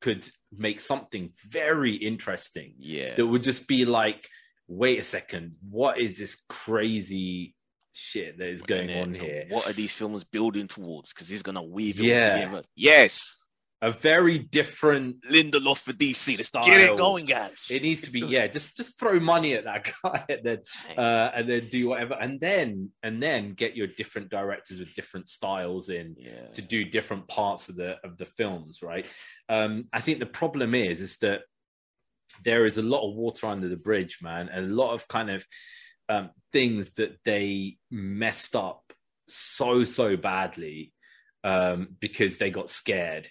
S8: could make something very interesting
S9: Yeah.
S8: that would just be like, wait a second, what is this crazy shit that is going on here?
S9: What are these films building towards? Because he's gonna weave it
S8: Yeah.
S9: together. Yes.
S8: A very different
S9: Lindelof for DC. Let's get it going, guys.
S8: It needs to be yeah. Just just throw money at that <laughs> guy and then uh, and then do whatever and then and then get your different directors with different styles in
S9: yeah.
S8: to do different parts of the of the films. Right. Um, I think the problem is is that there is a lot of water under the bridge, man, and a lot of kind of um, things that they messed up so so badly um, because they got scared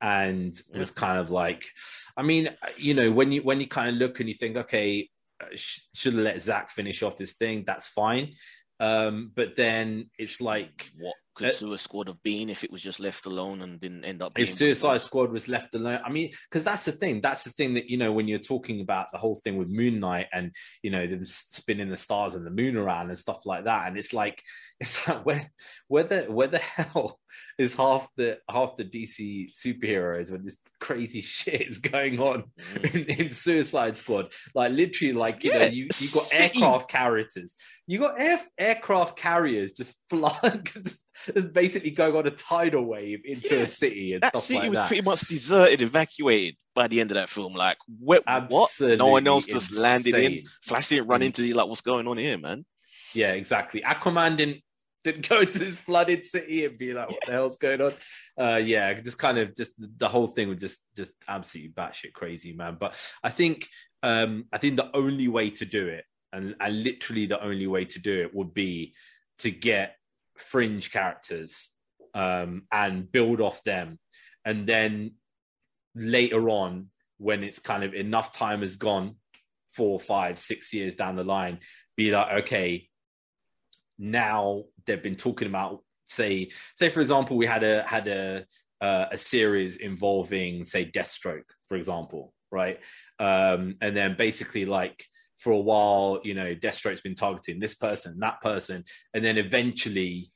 S8: and it was kind of like i mean you know when you when you kind of look and you think okay uh, sh- should have let zach finish off this thing? That's fine. Um but then it's like
S9: what could
S8: uh,
S9: Suicide Squad have been if it was just left alone and didn't end up being
S8: if Suicide Squad was left alone, I mean, because that's the thing. That's the thing that you know when you're talking about the whole thing with Moon Knight and you know them spinning the stars and the moon around and stuff like that, and it's like <laughs> it's like where where the where the <laughs> hell is half the half the DC superheroes when this crazy <laughs> shit is going on
S9: Mm.
S8: in, in Suicide Squad? Like literally, like you know, you you got aircraft carriers, you got air, aircraft carriers just flying. Just basically going on a tidal wave into
S9: Yeah,
S8: a city and
S9: that
S8: stuff
S9: city
S8: like
S9: was
S8: that.
S9: pretty much deserted, evacuated by the end of that film. Like, what? what? No one else just landed in. Flash didn't run
S8: Mm.
S9: into like, what's going on here, man?
S8: Yeah, exactly. Aquaman didn't didn't <laughs> go to this flooded city and be like, "What the hell's going on?" Uh, yeah, just kind of just the whole thing was just just absolutely batshit crazy, man. But I think um, I think the only way to do it, and, and literally the only way to do it, would be to get fringe characters um, and build off them, and then later on, when it's kind of enough time has gone, four, five, six years down the line, be like, okay, now they've been talking about, say, say for example, we had a had a uh, a series involving, say, Deathstroke, for example, right? Um, and then basically, like for a while, you know, Deathstroke's been targeting this person, that person, and then eventually,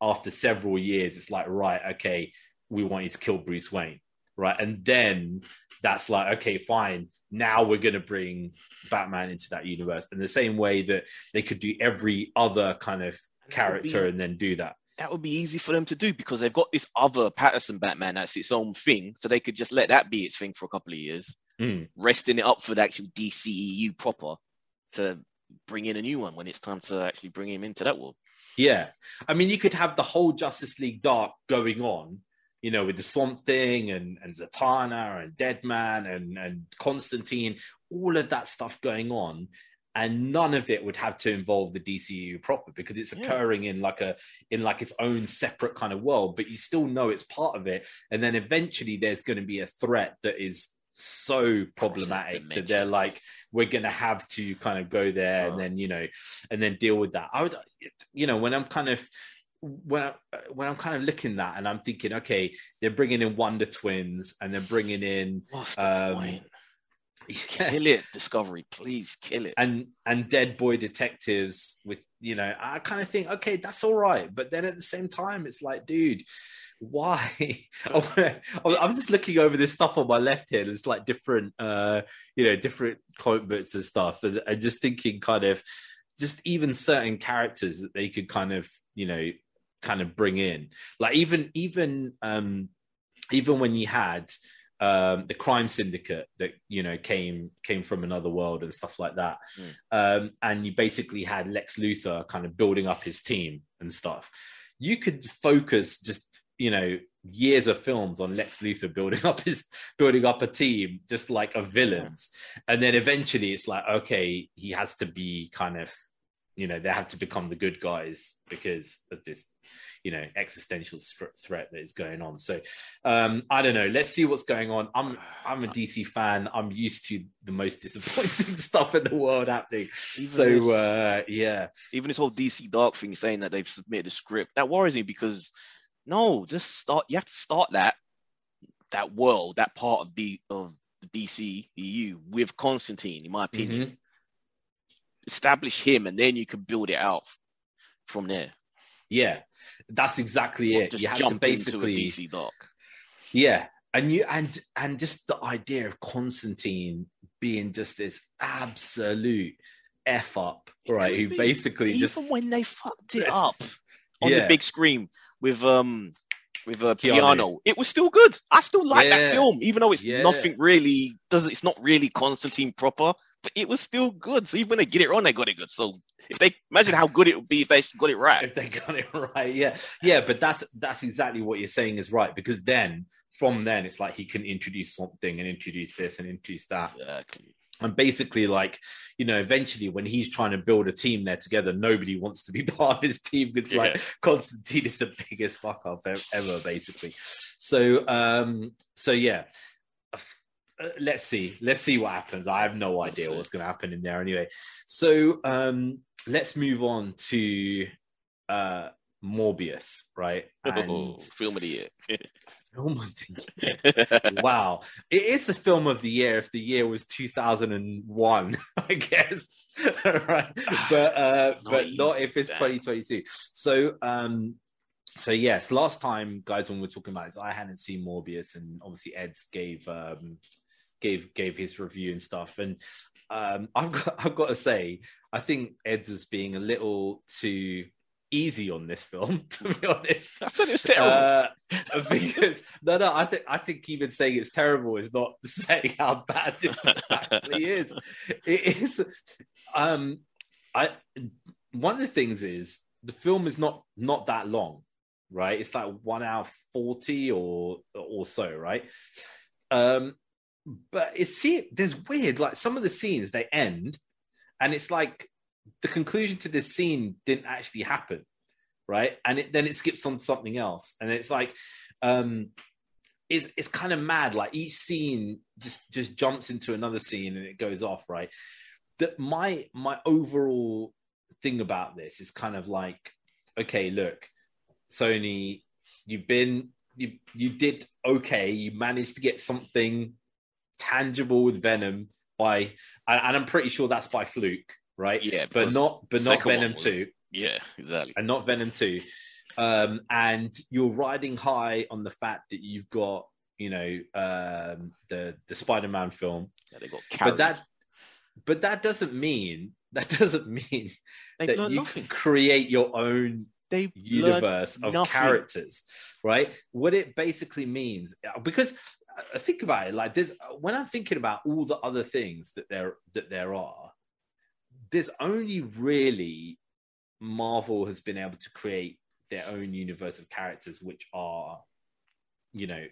S8: after several years, it's like, right, okay, we want you to kill Bruce Wayne, right? And then that's like, okay, fine. Now we're going to bring Batman into that universe in the same way that they could do every other kind of character and then do that.
S9: That would be easy for them to do because they've got this other Pattinson Batman that's its own thing, so they could just let that be its thing for a couple of years,
S8: Mm.
S9: resting it up for the actual DCEU proper to bring in a new one when it's time to actually bring him into that world.
S8: Yeah. I mean, you could have the whole Justice League Dark going on, you know, with the Swamp Thing and, and Zatanna and Deadman and, and Constantine, all of that stuff going on. And none of it would have to involve the DCU proper because it's
S9: Yeah.
S8: occurring in like a in like its own separate kind of world, but you still know it's part of it. And then eventually there's going to be a threat that is so problematic that they're like, we're going to have to kind of go there and
S9: Uh.
S8: then you know and then deal with that i would you know when i'm kind of when I, when i'm kind of looking at that and i'm thinking okay they're bringing in wonder twins and they're bringing in
S9: What's the
S8: Um,
S9: point? <laughs>
S8: yeah,
S9: Kill it, Discovery, please kill it.
S8: and and dead boy detectives with you know i kind of think okay that's all right but then at the same time it's like dude why? <laughs> I'm just looking over this stuff on my left here it's like different uh you know different comic books and stuff and, and just thinking kind of just even certain characters that they could kind of you know kind of bring in. Like even even um even when you had um the crime syndicate that you know came came from another world and stuff like that um and you basically had lex luthor kind of building up his team and stuff you could focus just you know years of films on lex luthor building up his building up a team just like of villains and then eventually it's like okay he has to be kind of you know they have to become the good guys because of this you know existential threat that is going on. So um i don't know. Let's see what's going on. I'm i'm a dc fan. I'm used to the most disappointing <laughs> stuff in the world happening.
S9: Even
S8: so
S9: this-
S8: uh yeah.
S9: even this whole DC Dark thing saying that they've submitted a script that worries me because no, just start. You have to start that that world, that part of the of the DC EU with Constantine, in my opinion.
S8: Mhm.
S9: Establish him, and then you can build it out from there.
S8: Yeah, that's exactly it.
S9: Just
S8: You have
S9: jump
S8: to basically
S9: DC Dark.
S8: Yeah, and you and and just the idea of Constantine being just this absolute f up, right? Who basically
S9: even
S8: just
S9: when they fucked it <laughs> up on
S8: Yeah.
S9: the big screen with um with a
S8: Keanu.
S9: piano, it was still good. I still like
S8: Yeah.
S9: that film, even though it's
S8: Yeah.
S9: nothing really does. It's not really Constantine proper, but it was still good. So even when they get it wrong, they got it good. So if they imagine how good it would be if they got it right.
S8: if they got it <laughs> right, yeah, yeah. But that's that's exactly what you're saying is right because then from then it's like he can introduce something and introduce this and introduce that.
S9: Exactly.
S8: And basically like you know eventually when he's trying to build a team there together nobody wants to be <laughs> part of his team because like constantine is the <laughs> biggest fuck up ever basically. So um so yeah. Uh, let's see. Let's see what happens. I have no idea what's going to happen in there anyway. So um let's move on to uh morbius right? <laughs> And
S9: Oh, film of the year. <laughs>
S8: film of the year. <laughs> Wow. It is the film of the year if the year was 2001 i guess. Right. But uh <sighs>
S9: Not
S8: but not if it's
S9: that.
S8: 2022 so um so yes last time guys when we we're talking about this i hadn't seen morbius and obviously ed's gave um gave gave his review and stuff. And um i've got i've got to say i think ed's is being a little too easy on this film <laughs> to be honest
S9: I said it was terrible.
S8: uh, because no, no, I think I think even saying it's terrible is not <laughs> saying how bad this actually is. It is. Um, I one of the things is the film is not not that long, right? It's like one hour forty or or so, right? Um, but it's see, there's weird like some of the scenes they end, and it's like the conclusion to this scene didn't actually happen right? And it, then it skips on to something else. And it's like um it's, it's kind of mad. Like each scene just just jumps into another scene and it goes off right? That my my overall thing about this is kind of like okay look sony you've been you you did okay. You managed to get something tangible with venom by and, and i'm pretty sure that's by fluke right
S9: yeah,
S8: but not but not venom
S9: was-
S8: 2
S9: Yeah, exactly.
S8: and not Venom 2. Um, and you're riding high on the fact that you've got, you know, um, the the Spider-Man film.
S9: Yeah, they got
S8: But that but that doesn't mean that <laughs> doesn't mean
S9: they
S8: that you
S9: nothing.
S8: can create your own
S9: They learned
S8: universe of
S9: nothing.
S8: characters, right? What it basically means, because uh, think about it, like this: when I'm thinking about all the other things that there that there are, there's only really Marvel has been able to create their own universe of characters, which are, you know,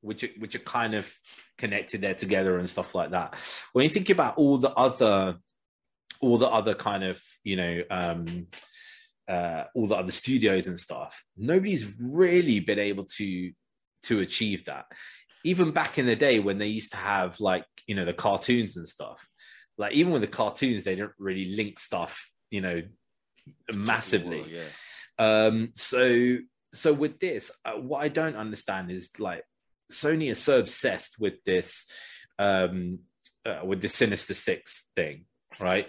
S8: which are, which are kind of connected there together and stuff like that. When you think about all the other, all the other kind of, you know, um, uh, all the other studios and stuff, nobody's really been able to to achieve that. Even back in the day when they used to have like you know the cartoons and stuff, like even with the cartoons, they don't really link stuff, you know, massively.
S9: Yeah.
S8: Um, so so with this, uh, what I don't understand is like Sony is so obsessed with this um uh, with the Sinister Six thing, right?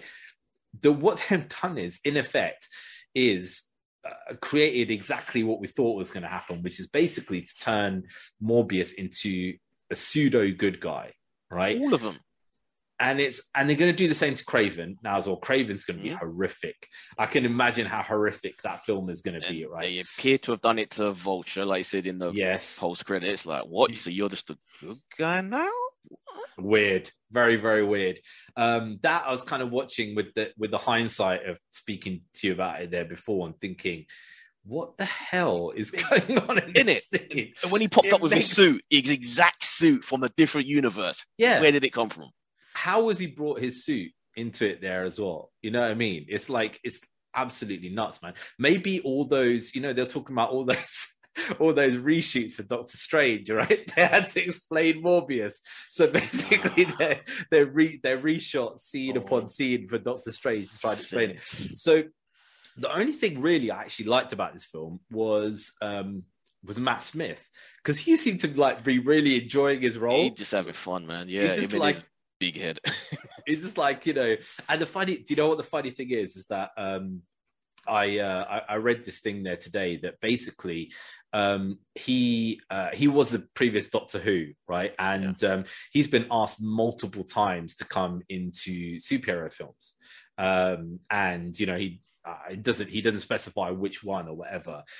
S8: The what <laughs> they've done is, in effect, is uh, created exactly what we thought was going to happen, which is basically to turn Morbius into a pseudo good guy, right?
S9: All of them.
S8: And it's and they're going to do the same to Kraven now as well. Kraven's going to be
S9: Mhm.
S8: horrific. I can imagine how horrific that film is going to be, right?
S9: They appear to have done it to Vulture, like I said in the
S8: Yes,
S9: post credits. Like, what? So you're just a good guy now?
S8: weird, very very weird. Um, that I was kind of watching with the with the hindsight of speaking to you about it there before and thinking, what the hell is going on in,
S9: it.
S8: scene?
S9: And when he popped
S8: It
S9: up with
S8: makes-
S9: his suit, his exact suit from a different universe,
S8: Yeah,
S9: where did it come from?
S8: How has he brought his suit into it there as well? You know what I mean? It's like it's absolutely nuts, man. Maybe all those, you know, they're talking about all <laughs> those all those reshoots for Doctor Strange, right? <laughs> They had to explain Morbius. So basically they're they're, re they're reshot scene
S9: Oh.
S8: upon scene for Doctor Strange to try to explain it. So the only thing really I actually liked about this film was um was Matt Smith because he seemed to like be really enjoying his role.
S9: He just having fun, man. Yeah,
S8: just like-
S9: big head. <laughs>
S8: it's just like you know and the funny do you know what the funny thing is is that um I, uh, I I read this thing there today that basically um, he uh, he was the previous Doctor Who, right? And um, he's been asked multiple times to come into superhero films, um, and you know he uh, it doesn't he doesn't specify which one or whatever. <laughs>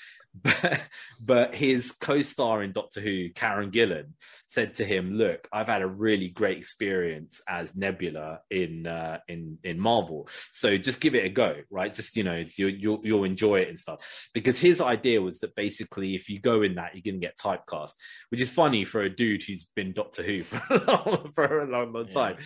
S8: But, but his co-star in Doctor Who, Karen Gillan, said to him, "Look, I've had a really great experience as Nebula in uh, in in Marvel. So just give it a go, right? Just you know, you, you'll you'll enjoy it and stuff." Because his idea was that basically, if you go in that, you're going to get typecast, which is funny for a dude who's been Doctor Who for a long, for a long, long time.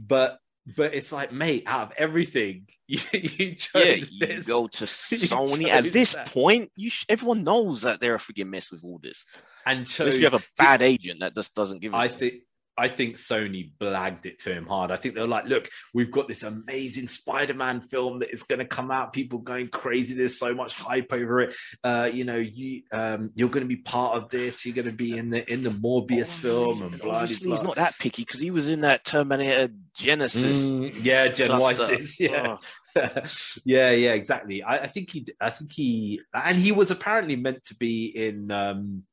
S8: But but it's like, mate, out of everything, <laughs> you, you chose
S9: yeah, you
S8: this.
S9: go to <laughs> Sony. At this
S8: that.
S9: point, you sh- everyone knows that they're a freaking mess with all this.
S8: and
S9: Unless
S8: chose
S9: you have a bad agent that just doesn't give.
S8: I think I think Sony blagged it to him hard. I think they were like, "Look, we've got this amazing Spider-Man film that is going to come out. People going crazy. There's so much hype over it. Uh, you know, you um, you're going to be part of this. You're going to be in the in the Morbius film and blah
S9: Obviously,
S8: blah."
S9: he's not that picky because he was in that Terminator Genisys.
S8: Mm, yeah, Gen
S9: cluster. <laughs>
S8: Yeah.
S9: Oh, <laughs>
S8: yeah, yeah, exactly. I, I think he, I think he, and he was apparently meant to be in um,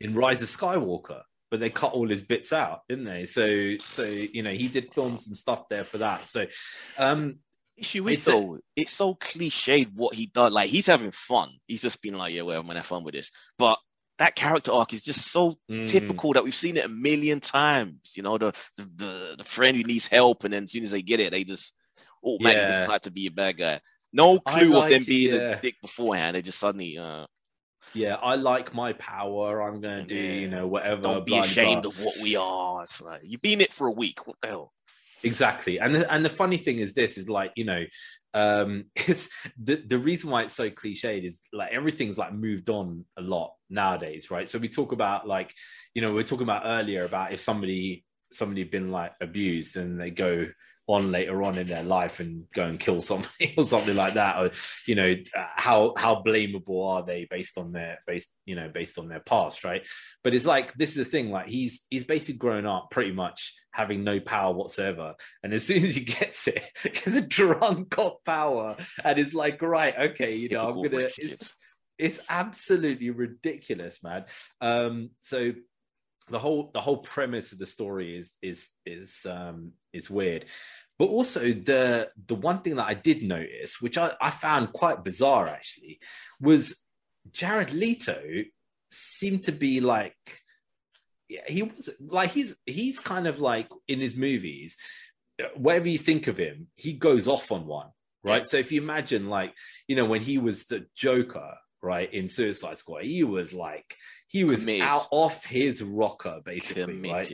S8: in Rise of Skywalker, but they cut all his bits out, didn't they? So, so you know, he did film some stuff there for that. So, um,
S9: issue is
S8: It's a-
S9: though, it's so cliched what he does. Like he's having fun. He's just being like, yeah, well, I'm gonna have fun with this. But that character arc is just so
S8: mm,
S9: typical that we've seen it a million times. You know, the the the, the friend who needs help, and then as soon as they get it, they just automatically
S8: Yeah.
S9: decide to be a bad guy. No clue of
S8: like
S9: them
S8: it,
S9: being
S8: yeah.
S9: a dick beforehand. They just suddenly uh,
S8: yeah, I like my power. I'm going to do,
S9: Yeah.
S8: you know, whatever.
S9: don't be ashamed
S8: blah.
S9: of what we are. It's like you've been it for a week. What the hell?
S8: exactly and the, and the funny thing is this is like you know um <laughs> it's the the reason why it's so cliched is like everything's like moved on a lot nowadays right so we talk about like you know we are talking about earlier about if somebody somebody been like abused and they go on later on in their life and go and kill somebody <laughs> or something like that. Or you know how how blamable are they based on their based you know based on their past right? But it's like this is the thing like he's he's basically grown up pretty much having no power whatsoever. And as <laughs> soon as he gets it <laughs> he's a drunk of power. And is like right okay you know i'm gonna it's, it's absolutely ridiculous man. Um so the whole the whole premise of the story is is is um is weird. But also the the one thing that i did notice which i, I found quite bizarre actually was jared leto seemed to be like yeah he was like he's he's kind of like in his movies whatever you think of him he goes off on one right? So if you imagine like you know when he was the joker right in suicide squad. He was like he was
S9: Committed.
S8: out off his rocker basically right?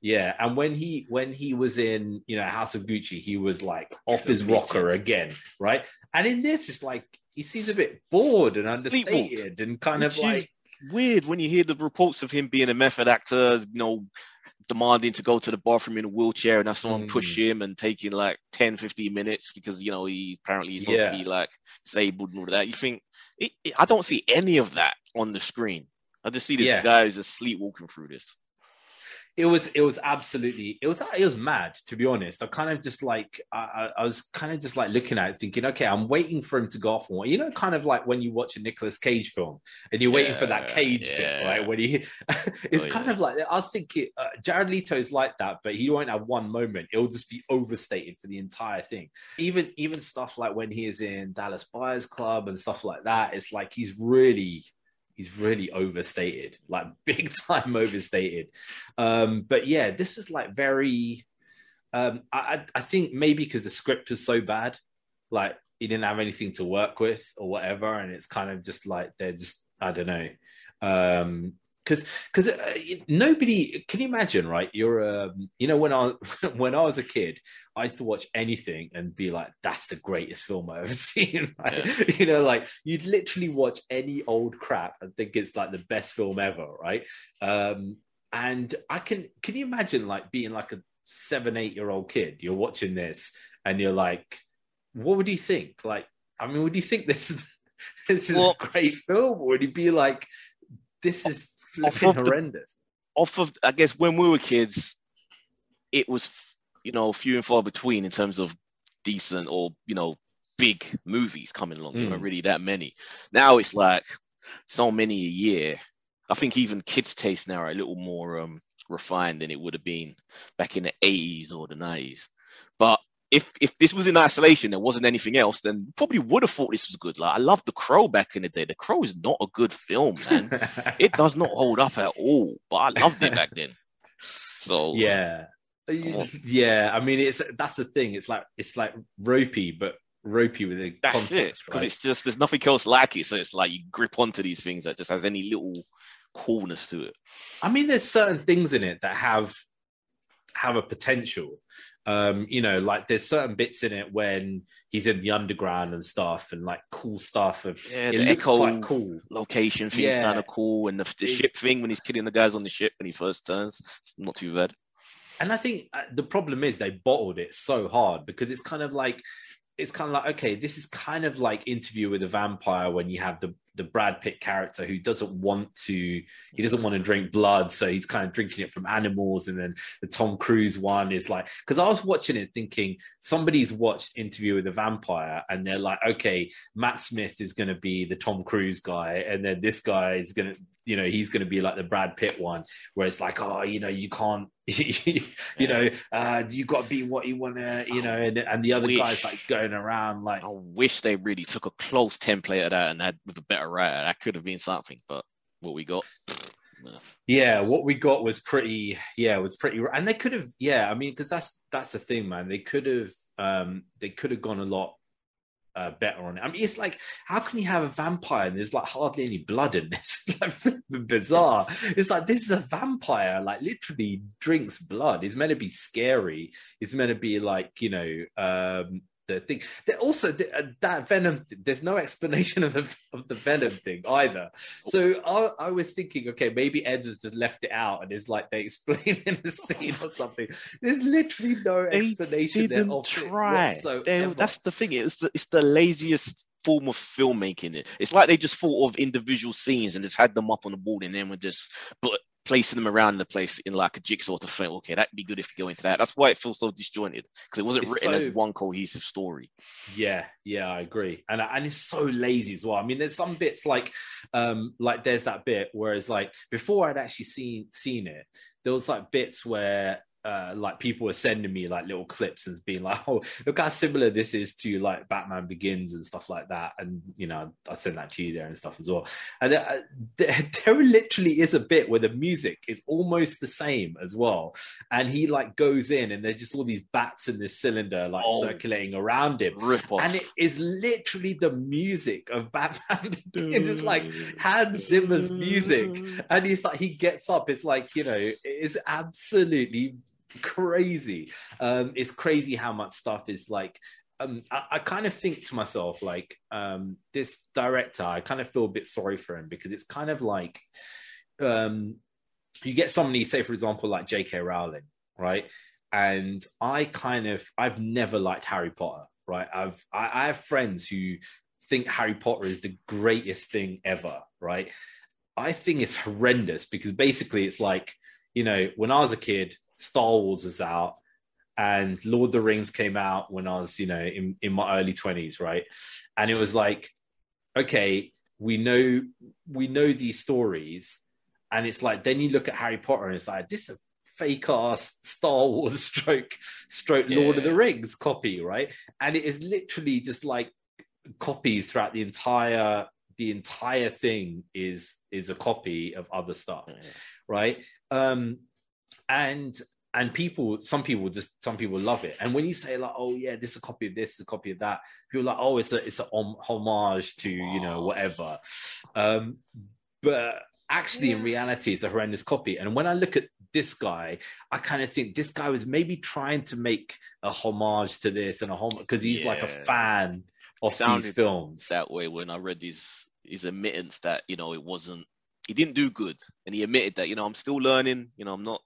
S8: Yeah, and when he when he was in you know House of Gucci, he was like off his rocker again, right? And in this, it's like he seems a bit bored and understated and kind of
S9: Which is
S8: like
S9: weird when you hear the reports of him being a method actor, you know, demanding to go to the bathroom in a wheelchair and have someone
S8: Mm.
S9: push him and taking like 10, 15 minutes because, you know, he apparently he's supposed
S8: Yeah.
S9: to be like disabled and all that. You think, it, it- I don't see any of that on the screen. I just see this
S8: Yeah.
S9: guy who's just sleepwalking through this.
S8: It was it was absolutely it was it was mad to be honest. I kind of just like I, I, was kind of just like looking at it, thinking, okay, I'm waiting for him to go off. You know, kind of like when you watch a Nicolas Cage film and you're waiting for that
S9: Yeah,
S8: Cage bit,
S9: yeah.
S8: right? When he, <laughs> it's
S9: Oh,
S8: kind
S9: yeah.
S8: of like I was thinking, uh, Jared is like that, but he won't have one moment. It'll just be overstated for the entire thing. Even even stuff like when he is in Dallas Buyers Club and stuff like that, it's like he's really he's really overstated, like <laughs> big time overstated. Um, but yeah, this was like very. Um, I I- think maybe because the script was so bad, like he didn't have anything to work with or whatever, and it's kind of just like they're just I don't know. Um, because because uh, nobody can you imagine right? You're um you know when i <laughs> when i was a kid i used to watch anything and be like that's the greatest film i've ever <laughs> seen right? <laughs> you know like you'd literally watch any old crap and think it's like the best film ever right? Um and i can can you imagine like being like a seven eight year old kid? You're watching this and you're like what would you think? Like i mean would you think this is this is
S9: Well-
S8: a great film? Or would you be like this is
S9: Off of the- off of I guess when we were kids, it was you know few and far between in terms of decent or you know big movies coming along. There
S8: Mm.
S9: weren't really that many. Now it's like so many a year. I think even kids' taste now are a little more um, refined than it would have been back in the eighties or the nineties. But if if this was in isolation, there wasn't anything else, then probably would have thought this was good. Like I loved The Crow back in the day. The Crow is not a good film, man. <laughs> it does not hold up at all, but I loved it back then. So
S8: yeah yeah i mean it's that's the thing it's like it's like ropey but ropey with a
S9: that's it. Because
S8: right?
S9: it's just there's nothing else like it. So it's like you grip onto these things that just has any little coolness to it.
S8: i mean there's certain things in it that have have a potential um you know like there's certain bits in it when he's in the underground and stuff and like cool stuff of
S9: Yeah,
S8: it
S9: the
S8: looks
S9: echo
S8: quite cool
S9: location thing's
S8: Yeah.
S9: kind of cool, and the, the ship thing when he's killing the guys on the ship when he first turns, it's not too bad.
S8: and I think uh, the problem is they bottled it so hard because it's kind of like it's kind of like okay, this is kind of like Interview with a Vampire when you have the the Brad Pitt character who doesn't want to he doesn't want to drink blood, so he's kind of drinking it from animals, and then the Tom Cruise one is like because I was watching it thinking somebody's watched Interview with a Vampire and they're like, okay, Matt Smith is going to be the Tom Cruise guy, and then this guy is going to you know he's going to be like the Brad Pitt one, where it's like, oh, you know, you can't. <laughs> you know, uh, you got to be what you want to, you know, and, and the other
S9: Wish.
S8: guy's like going around like,
S9: I wish they really took a close template of that and had with a better writer. That could have been something, but what we got, <sighs>
S8: yeah, what we got was pretty, yeah, was pretty, and they could have, yeah, I mean, because that's that's the thing, man. They could have, um, they could have gone a lot uh, better on it. I mean, it's like, how can you have a vampire and there's like hardly any blood in this? <laughs> Like bizarre. It's like this is a vampire, like literally drinks blood. It's meant to be scary. It's meant to be like you know. um the thing that also the, uh, that venom there's no explanation of the, of the venom thing either so I, I was thinking okay maybe eds has just left it out and it's like they explain in the scene or something there's literally no
S9: They
S8: explanation there
S9: didn't try. They- that's the thing. It's the, it's the laziest form of filmmaking. It. It's like they just thought of individual scenes and just had them up on the board, and then were just put, placing them around the place in like a jigsaw to think, okay, that'd be good if you go into that. That's why it feels so disjointed because it wasn't
S8: It's
S9: written
S8: so-
S9: as one cohesive story.
S8: Yeah, yeah, I agree, and and it's so lazy as well. I mean, there's some bits like, um, like there's that bit whereas like before I'd actually seen seen it, there was like bits where. Uh, like people were sending me like little clips and being like, <laughs> "Oh, look how similar this is to like Batman Begins and stuff like that." And you know, I sent that to you there and stuff as well. And uh, <laughs> there, there literally is a bit where the music is almost the same as well. And he like goes in, and there's just all these bats in this cylinder like
S9: Oh.
S8: circulating around him and it is literally the music of <laughs> Batman. Begins. it's like Hans Zimmer's music, and he's like he gets up. It's like you know, it's absolutely <laughs> crazy. Um, it's crazy how much stuff is like. Um, I, I kind of think to myself like um, this director. I kind of feel a bit sorry for him because it's kind of like um, you get somebody, say for example, like J.K. Rowling, right? And I kind of I've never liked Harry Potter, right? I've I, I have friends who think Harry Potter is the greatest thing ever, right? I think it's horrendous because basically it's like, you know, when I was a kid, Star Wars was out and Lord of the Rings came out when I was, you know, in, in my early 20s, right? And it was like, okay, we know we know these stories. And it's like then you look at Harry Potter and it's like this is a fake ass Star Wars <laughs> stroke stroke Lord of the Rings copy, right? And it is literally just like copies throughout the entire the entire thing is is a copy of other stuff right um and and people some people just some people love it. And when you say like oh yeah this is a copy of this a copy of that people are like oh it's a it's a homage to you know whatever. Um but actually in reality it's a horrendous copy. And when i look at this guy i kind of think this guy was maybe trying to make a homage to this and a home because he's like a fan of these films.
S9: that way when I read his his admittance that you know it wasn't he didn't do good. And he admitted that you know I'm still learning you know I'm not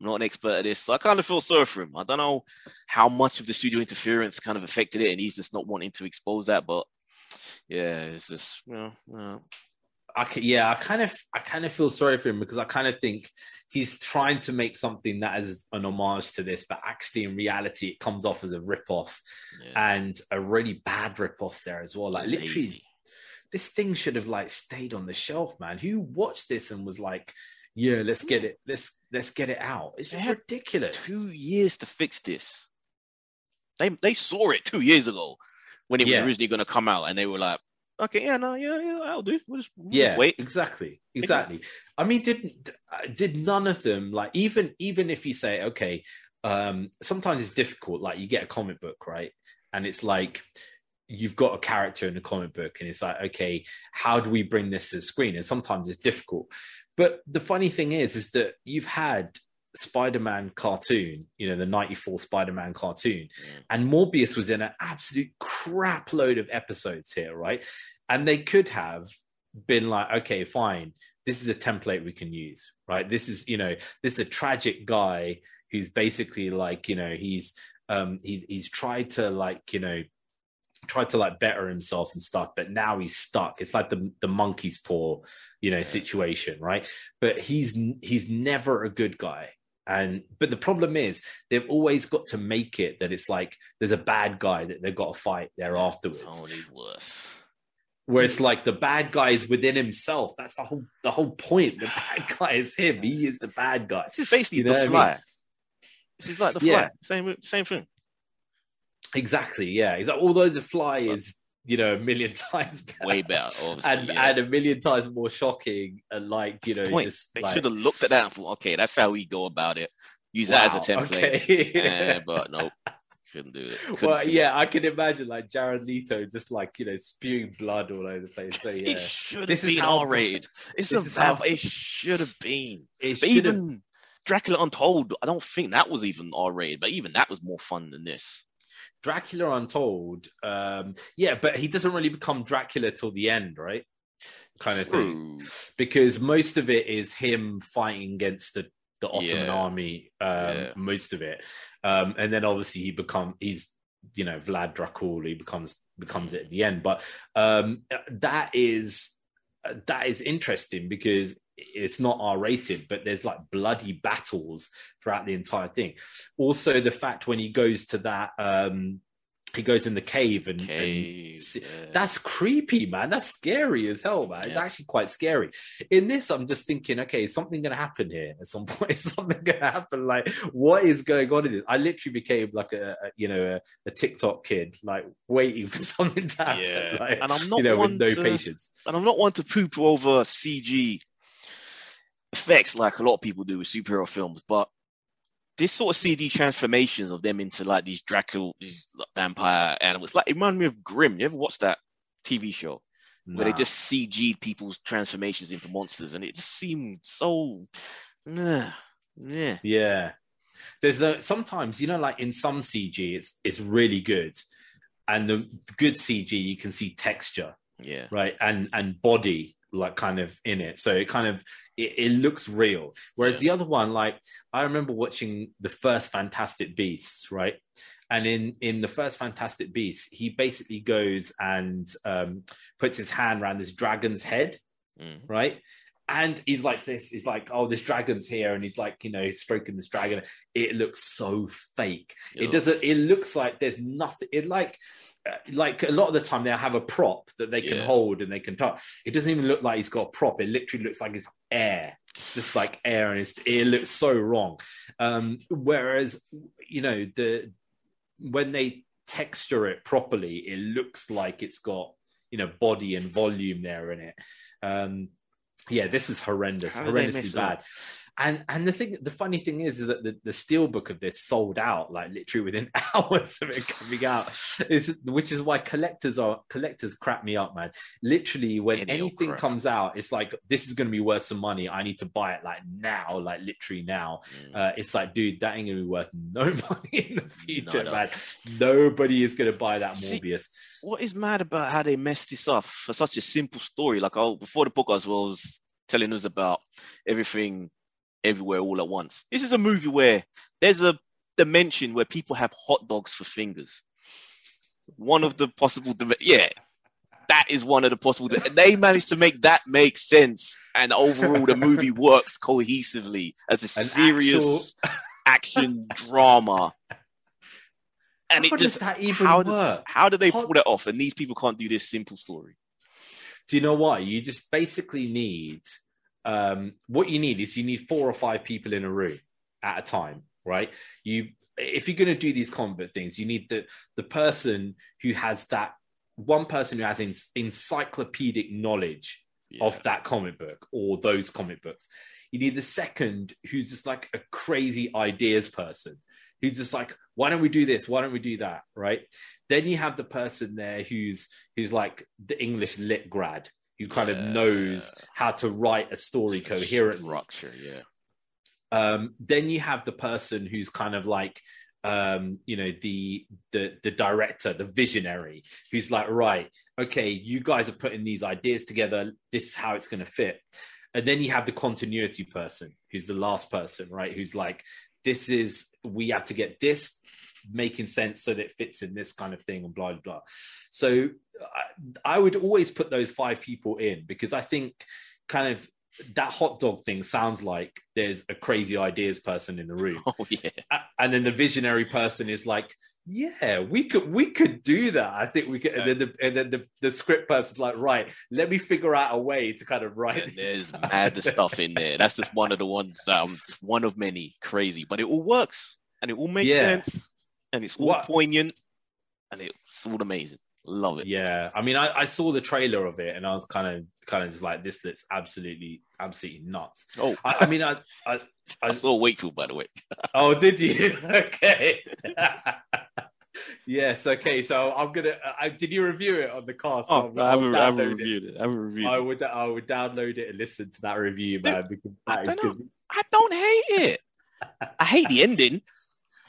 S9: I'm not an expert at this so I kind of feel sorry for him I don't know how much of the studio interference kind of affected it and he's just not wanting to expose that but yeah it's just you know, you know,
S8: I yeah, I kind of I kind of feel sorry for him because I kind of think he's trying to make something that is an homage to this, but actually in reality it comes off as a rip-off
S9: Yeah.
S8: and a really bad rip-off there as well. Like literally this thing should have like stayed on the shelf, man. Who watched this and was like, "Yeah, let's get it. Let's let's get it out." It's
S9: They
S8: ridiculous.
S9: two years to fix this. They they saw it two years ago when it was originally going to come out, and they were like, "Okay, yeah, no, yeah, yeah, I'll do. We'll just, we'll
S8: Yeah,
S9: wait."
S8: exactly, exactly. I mean, didn't did none of them like even even if you say okay, um, sometimes it's difficult. Like you get a comic book, right, and it's like you've got a character in a comic book, and it's like okay, how do we bring this to the screen? And sometimes it's difficult. But the funny thing is, is that you've had Spider-Man cartoon, you know, the 94 Spider-Man cartoon. And Morbius was in an absolute crap load of episodes here, right? And they could have been like, okay, fine, this is a template we can use, right? This is, you know, this is a tragic guy who's basically like, you know, he's um he's he's tried to like, you know, tried to like better himself and stuff, but now he's stuck. It's like the the monkey's paw, you know, situation, right? But he's he's never a good guy. And but the problem is they've always got to make it that it's like there's a bad guy that they've got to fight there afterwards.
S9: Tony's worse.
S8: Where it's like the bad guy is within himself. That's the whole the whole point. The bad <laughs> guy is him. He is the bad guy.
S9: This is basically
S8: You know
S9: the
S8: what I mean?
S9: fly. This is like the fly.
S8: Yeah.
S9: Same same thing.
S8: Exactly. Yeah. He's like, although the fly is, you know, a million <laughs> times better,
S9: Way better, obviously.
S8: and
S9: yeah.
S8: and a million times more shocking and like, you know,
S9: the
S8: just
S9: They
S8: like,
S9: should have looked at that and thought, okay, that's how we go about it. Use that as a template.
S8: okay.
S9: Eh, <laughs> but nope, couldn't do it. Couldn't
S8: well,
S9: do it.
S8: yeah, I can imagine like Jared Leto just like you know spewing blood all over the place. So yeah,
S9: It should have
S8: This is
S9: been R rated. <laughs> It's a valve. It should have been.
S8: it
S9: But even Dracula Untold, I don't think that was even R rated. But even that was more fun than this.
S8: Dracula Untold. Um, yeah, but he doesn't really become Dracula till the end, right? Kind of thing. Because most of it is him fighting against the the Ottoman
S9: Yeah.
S8: army. Um,
S9: Yeah.
S8: Most of it, um, and then obviously he become he's you know Vlad Dracul. He becomes becomes it at the end, but um, that is that is interesting because it's not R rated, but there's like bloody battles throughout the entire thing. Also, the fact when he goes to that. Um, he goes in the cave and, and
S9: Cave,
S8: see-
S9: yeah.
S8: that's creepy, man. That's scary as hell, man. It's
S9: Yeah.
S8: actually quite scary. In this, I'm just thinking, okay, is something going to happen here at some <laughs> point? Is something going to happen? Like, what is going on in this? I literally became like a, a you know, a, a TikTok kid, like waiting for <laughs> something to happen.
S9: Yeah.
S8: Like,
S9: And I'm not
S8: you know,
S9: one
S8: with no
S9: to-
S8: patience.
S9: and I'm not one to poop over CG effects like a lot of people do with superhero films, but this sort of CG transformations of them into like these Dracula, these vampire animals, like it reminded me of Grimm. You ever watched that TV show where they just CG'd people's transformations into monsters, and it just seemed so, nah, yeah,
S8: Yeah. There's the sometimes, you know, like in some CG, it's it's really good. And the good CG, you can see texture.
S9: yeah,
S8: right and and body like kind of in it. So it kind of it, it looks real. Whereas
S9: Yeah.
S8: the other one like i remember watching the first fantastic beasts right? And in in the first fantastic beasts he basically goes and um puts his hand around this dragon's head
S9: Mm.
S8: right? And he's like this he's like oh this dragon's here and he's like you know stroking this dragon. It looks so fake. It doesn't it looks like there's nothing it like like a lot of the time they'll have a prop that they can
S9: Yeah.
S8: hold and they can touch. It doesn't even look like he's got a prop. It literally looks like it's air just like air and it looks so wrong. Um whereas you know the when they texture it properly it looks like it's got you know body and volume there in it. Um yeah this is horrendous.
S9: How
S8: horrendously bad
S9: up?
S8: And and the thing the funny thing is is that the, the steel book of this sold out like literally within <laughs> hours of it coming out it's, which is why collectors are collectors crap me up man literally when
S9: old
S8: anything
S9: crap.
S8: comes out it's like this is going to be worth some money i need to buy it like now like literally now
S9: Mm.
S8: uh, it's like dude that ain't gonna be worth no <laughs> money in the future
S9: no.
S8: man nobody is gonna buy that
S9: See-
S8: morbius
S9: what is mad about how they messed this up for such a simple story? Like, oh, before the well was telling us about everything, everywhere, all at once. This is a movie where there's a dimension where people have hot dogs for fingers. One of the possible, dim- yeah, that is one of the possible. They managed to make that make sense, and overall, the movie <laughs> works cohesively as a
S8: An
S9: serious action drama. <laughs> And
S8: How
S9: it
S8: does
S9: just
S8: that even
S9: how do, how do they pull that off? And these people can't do this simple story.
S8: Do you know what? You just basically need um, what you need is you need four or five people in a room at a time, right? You if you're going to do these combat things, you need the the person who has that one person who has en- encyclopedic knowledge of that comic book or those comic books. You need the second who's just like a crazy ideas person who's just like, why don't we do this? Why don't we do that? Right. Then you have the person there who's who's like the English lit grad who kind of knows how to write a story coherently.
S9: structure. Yeah,
S8: Um, then you have the person who's kind of like um you know the the the director the visionary who's like right okay you guys are putting these ideas together this is how it's going to fit and then you have the continuity person who's the last person right who's like this is we have to get this making sense so that it fits in this kind of thing and blah blah blah. So I, I would always put those five people in because i think kind of that hot dog thing sounds like there's a crazy ideas person in the room. <laughs>
S9: Oh yeah,
S8: and then the visionary person is like yeah we could we could do that. I think we could and then the and then the, the script person's like right let me figure out a way to kind of write this
S9: there's mad <laughs> stuff in there. That's just one of the ones that um, one of many crazy, but it all works and it all makes
S8: Yeah.
S9: sense and it's all
S8: What-
S9: poignant and it's all amazing. Love it.
S8: yeah i mean I, I saw the trailer of it and i was kind of kind of just like this looks absolutely absolutely nuts
S9: Oh,
S8: i, I mean I, I <laughs>
S9: I saw Wakefield by the way. <laughs>
S8: oh did you <laughs> okay yes okay so i'm gonna I, did you review it on the cast
S9: Oh, I haven't, I haven't
S8: download it.
S9: reviewed it. I haven't reviewed
S8: I
S9: it.
S8: would I would download it and listen to that review,
S9: Dude,
S8: man. Because
S9: I don't know. I don't hate it. I hate the ending.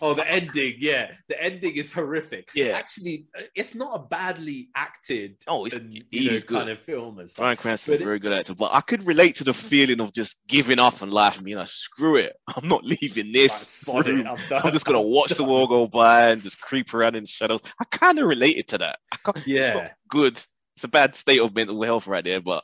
S8: Oh, the ending, yeah, the ending is horrific.
S9: Yeah.
S8: actually, it's not a badly acted.
S9: Oh, it's-
S8: and,
S9: he
S8: you know,
S9: good.
S8: kind of film and stuff.
S9: Bryan Cranston's
S8: But
S9: a very good actor, but I could relate to the feeling of just giving up and life and being like, screw it. <laughs> I'm not leaving this. room.
S8: I'm. <laughs>
S9: I'm just gonna <laughs> watch the world go by and just creep around in the shadows. I kind of related to that. I can't, It's
S8: Yeah,
S9: not good. It's a bad state of mental health right there, but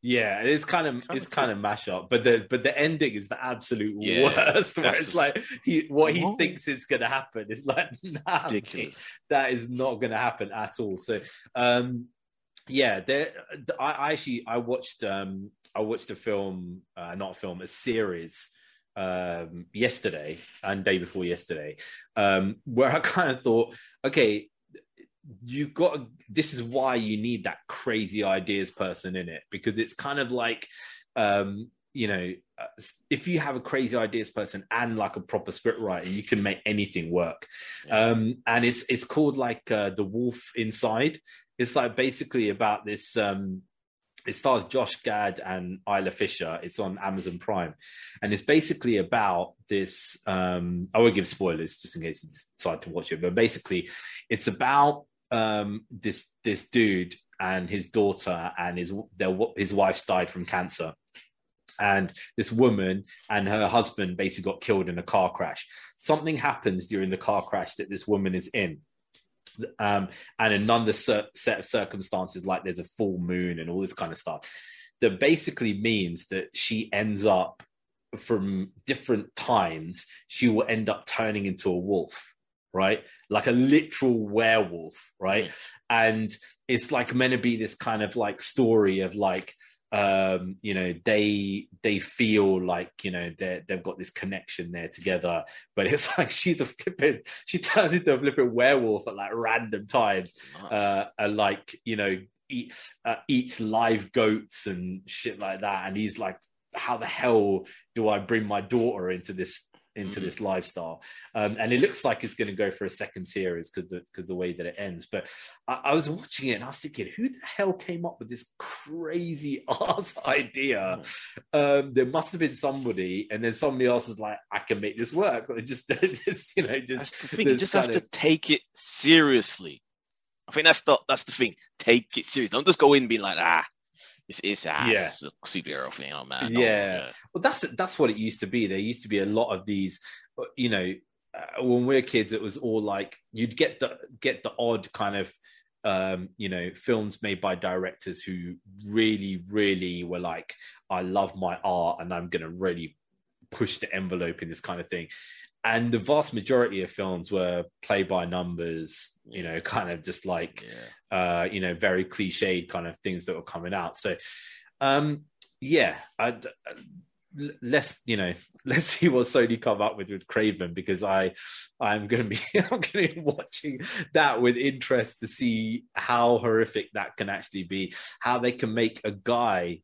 S8: yeah, it's kind of
S9: Kinda
S8: it's kind of mash up, but the but the ending is the absolute
S9: Yeah,
S8: worst. Where it's
S9: just-
S8: like he what he
S9: Whoa.
S8: thinks is gonna happen is like <laughs> nah, mate, that is not going to happen at all. So, um, yeah, there. I, I actually I watched um, I watched a film, uh, not a film, a series um, yesterday and day before yesterday, um, where I <laughs> kind of thought, okay, you've got this is why you need that crazy ideas person in it because it's kind of like um you know uh, if you have a crazy ideas person and like a proper script writer you can make anything work um and it's it's called like uh, the wolf inside it's like basically about this um it stars Josh Gad and Isla Fisher. It's on Amazon Prime, and it's basically about this. Um, I won't give spoilers just in case you decide to watch it, but basically, it's about um, this this dude and his daughter and his their his wife's died from cancer, and this woman and her husband basically got killed in a car crash. Something happens during the car crash that this woman is in. Um, and another cer- set of circumstances, like there's a full moon and all this kind of stuff, that basically means that she ends up from different times, she will end up turning into a wolf, right? Like a literal werewolf, right? And it's like meant to be this kind of like story of like, um you know they they feel like you know they they've got this connection there together but it's <laughs> like she's a flipping she turns into a flipping werewolf at like random times uh and like you know eat, uh, eats live goats and shit like that and he's like how the hell do i bring my daughter into this into
S9: Mhm.
S8: this lifestyle um, and it looks like it's going to go for a second series because the because the way that it ends but I, I was watching it and i was thinking who the hell came up with this crazy <laughs> ass idea um, there must have been somebody and then somebody else was like i can make this work Or just <laughs> just you know just
S9: the thing. You just have
S8: kind
S9: to take it seriously. I think that's the that's the thing. Take it seriously. Don't just go in being like, ah, it's it's, ah,
S8: Yeah.
S9: a superhero. Oh man. No,
S8: Yeah. Well, that's that's what it used to be. There used to be a lot of these, uh, you know, uh, when we were kids, it was all like you'd get the get the odd kind of um, you know, films made by directors who really, really were like, I love my art and I'm going to really push the envelope in this kind of thing. And the vast majority of films were play by numbers, you know, kind of just like,
S9: Yeah.
S8: uh, you know, very cliched kind of things that were coming out. So, um, yeah, I'd, let's you know <laughs> let's see what Sony come up with with Kraven because I I'm to be <laughs> I'm going to be watching that with interest to see how horrific that can actually be, how they can make a guy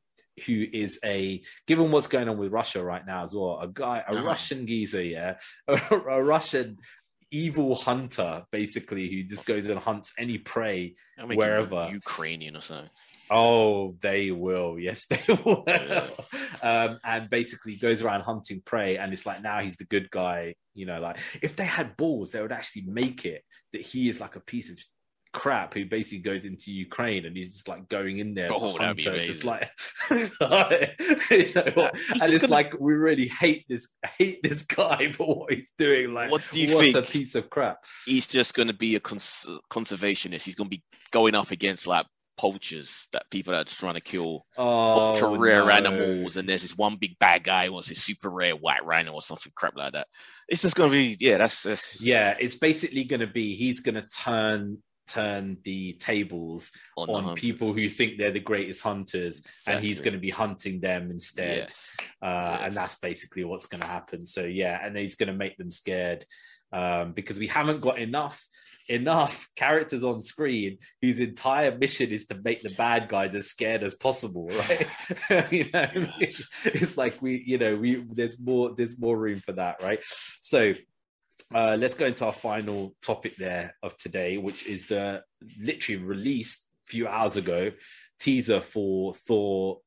S8: who is a given what's going on with Russia right now as well, a guy a
S9: Uh-huh.
S8: Russian geezer, yeah, <laughs> a, a Russian evil hunter basically who just goes and hunts any prey
S9: I mean,
S8: wherever.
S9: Ukrainian or something.
S8: Oh, they will. <laughs> Yes, they will.
S9: Yeah.
S8: um, and basically goes around hunting prey. And it's like now he's the good guy. You know, like if they had balls, they would actually make it that he is like a piece of crap who basically goes into Ukraine and he's just like going in there.
S9: Oh, that'd be
S8: hunter, just <laughs> like, you know?
S9: He's
S8: and
S9: just
S8: it's
S9: gonna-
S8: like we really hate this hate this guy <laughs> for what he's doing. Like,
S9: What do you
S8: what a piece of crap.
S9: He's just going to be a cons- conservationist. He's going to be going up against like poachers, that people that are just trying to kill
S8: Oh,
S9: ultra rare
S8: no.
S9: animals, and there's this one big bad guy who wants this super rare white rhino or something crap like that. It's just going to be yeah, that's, that's
S8: yeah it's basically going to be he's going to turn turn the tables
S9: on, the
S8: on people who think they're the greatest hunters and he's going to be hunting them instead.
S9: Yes.
S8: uh,
S9: Yes.
S8: and that's basically what's going to happen. So yeah and he's going to make them scared um, because we haven't got enough enough <laughs> characters on screen whose entire mission is to make the bad guys as scared as possible right? <laughs> You know I mean? It's like we you know we there's more there's more room for that right? So uh, let's go into our final topic there of today, which is the literally released a few hours ago teaser for Thor: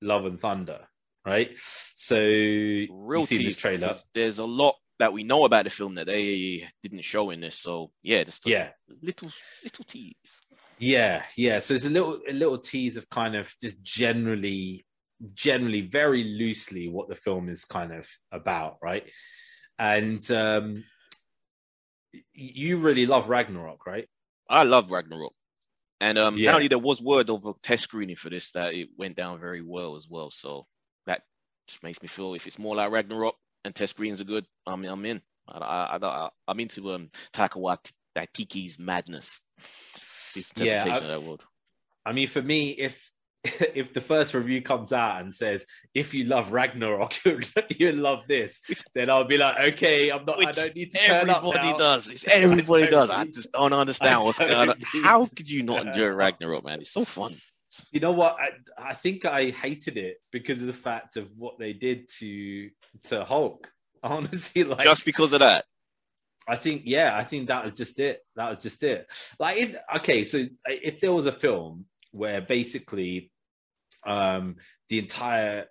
S8: Love and Thunder. Right, so
S9: Real
S8: you see this trailer,
S9: There's a lot that we know about the film that they didn't show in this. So yeah, just a
S8: yeah,
S9: little little tease.
S8: yeah, yeah. So it's a little a little tease of kind of just generally, generally, very loosely what the film is kind of about, right? And um, you really love Ragnarok, right?
S9: I love Ragnarok. And um,
S8: Yeah.
S9: apparently there was word of a test screening for this that it went down very well as well. So that just makes me feel if it's more like Ragnarok and test screenings are good, I'm I'm in. I, I, I, I'm into um Taika Wait- Waititi's madness. His
S8: Yeah,
S9: interpretation
S8: I-
S9: of that world.
S8: I mean, for me, if <laughs> if the first review comes out and says if you love Ragnarok, <laughs> you love this, then I'll be like, okay, I'm not. I don't need to turn up
S9: Everybody does. It's <laughs> everybody
S8: I
S9: does. I just don't understand
S8: I
S9: what's
S8: don't
S9: going on. How could you not enjoy. Ragnarok, man? It's so fun.
S8: You know what? I, I think I hated it because of the fact of what they did to to Hulk. Honestly, like
S9: Just because of that.
S8: I think, yeah, I think that was just it. That was just it. Like, if okay, so if there was a film where basically, um, the entire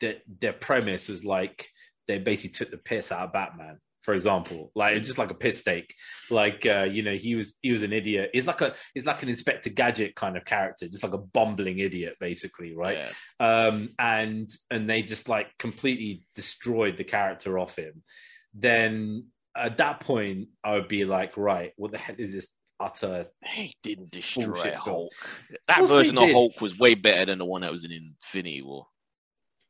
S8: the, their premise was like they basically took the piss out of Batman, for example, like it's just like a piss take. Like, uh, you know, he was he was an idiot. He's like a he's like an Inspector Gadget kind of character, just like a bumbling idiot, basically, right?
S9: Yeah.
S8: um, and and they just like completely destroyed the character off him, then at that point I would be like, right, what the hell is this utter?
S9: They didn't destroy. Hulk. That version of. Hulk was way better than the one that was in Infinity War.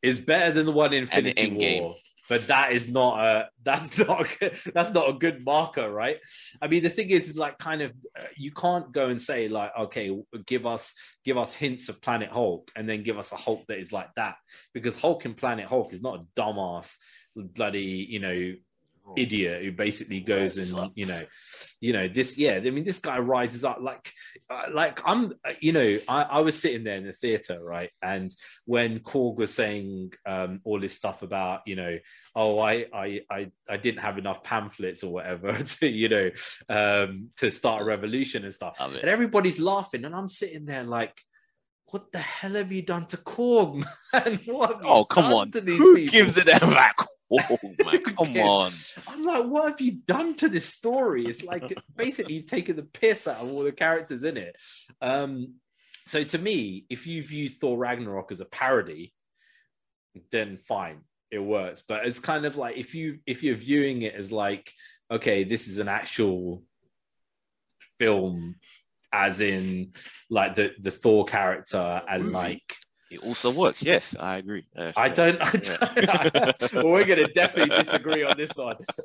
S8: Is better than the one in Infinity. War, but that is not a that's <laughs> not a, good- that's not a good marker, right? I mean, the thing is, is like kind of uh, you can't go and say like, okay, give us give us hints of Planet Hulk, and then give us a Hulk that is like that, because Hulk in Planet Hulk is not a dumbass bloody you know idiot who basically goes and you know you know this yeah i mean this guy rises up like uh, like i'm uh, you know I, I was sitting there in the theater right? And when korg was saying um all this stuff about you know oh i i i, I didn't have enough pamphlets or whatever <laughs> to you know um to start a revolution and stuff. And everybody's laughing and i'm sitting there like what the hell have you done to Korg, <laughs> man? What
S9: Oh, come on.
S8: To these
S9: Who
S8: people?
S9: gives it that back? Oh, man, come on.
S8: I'm like, what have you done to this story? It's like basically you've taken the piss out of all the characters in it. Um, so to me, if you view Thor Ragnarok as a parody, then fine, it works. But it's kind of like if you if you're viewing it as like, okay, this is an actual film as in like the the Thor character and like
S9: It also works. Yes, I agree. Uh,
S8: I don't. I don't <laughs> well, we're going to definitely disagree on this one. <laughs>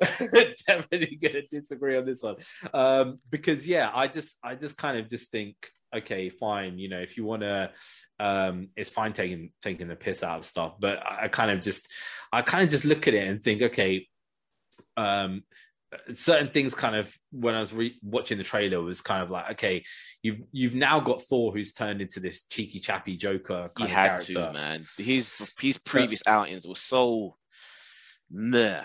S8: definitely going to disagree on this one um, because yeah, I just, I just kind of just think, okay, fine. You know, if you want to, um, it's fine taking taking the piss out of stuff, but I, I kind of just, I kind of just look at it and think, okay, um, certain things kind of when I was re- watching the trailer was kind of like, okay, you've you've now got Thor who's turned into this cheeky chappy Joker
S9: He
S8: of
S9: had
S8: character.
S9: to, man. His his previous outings were so nah.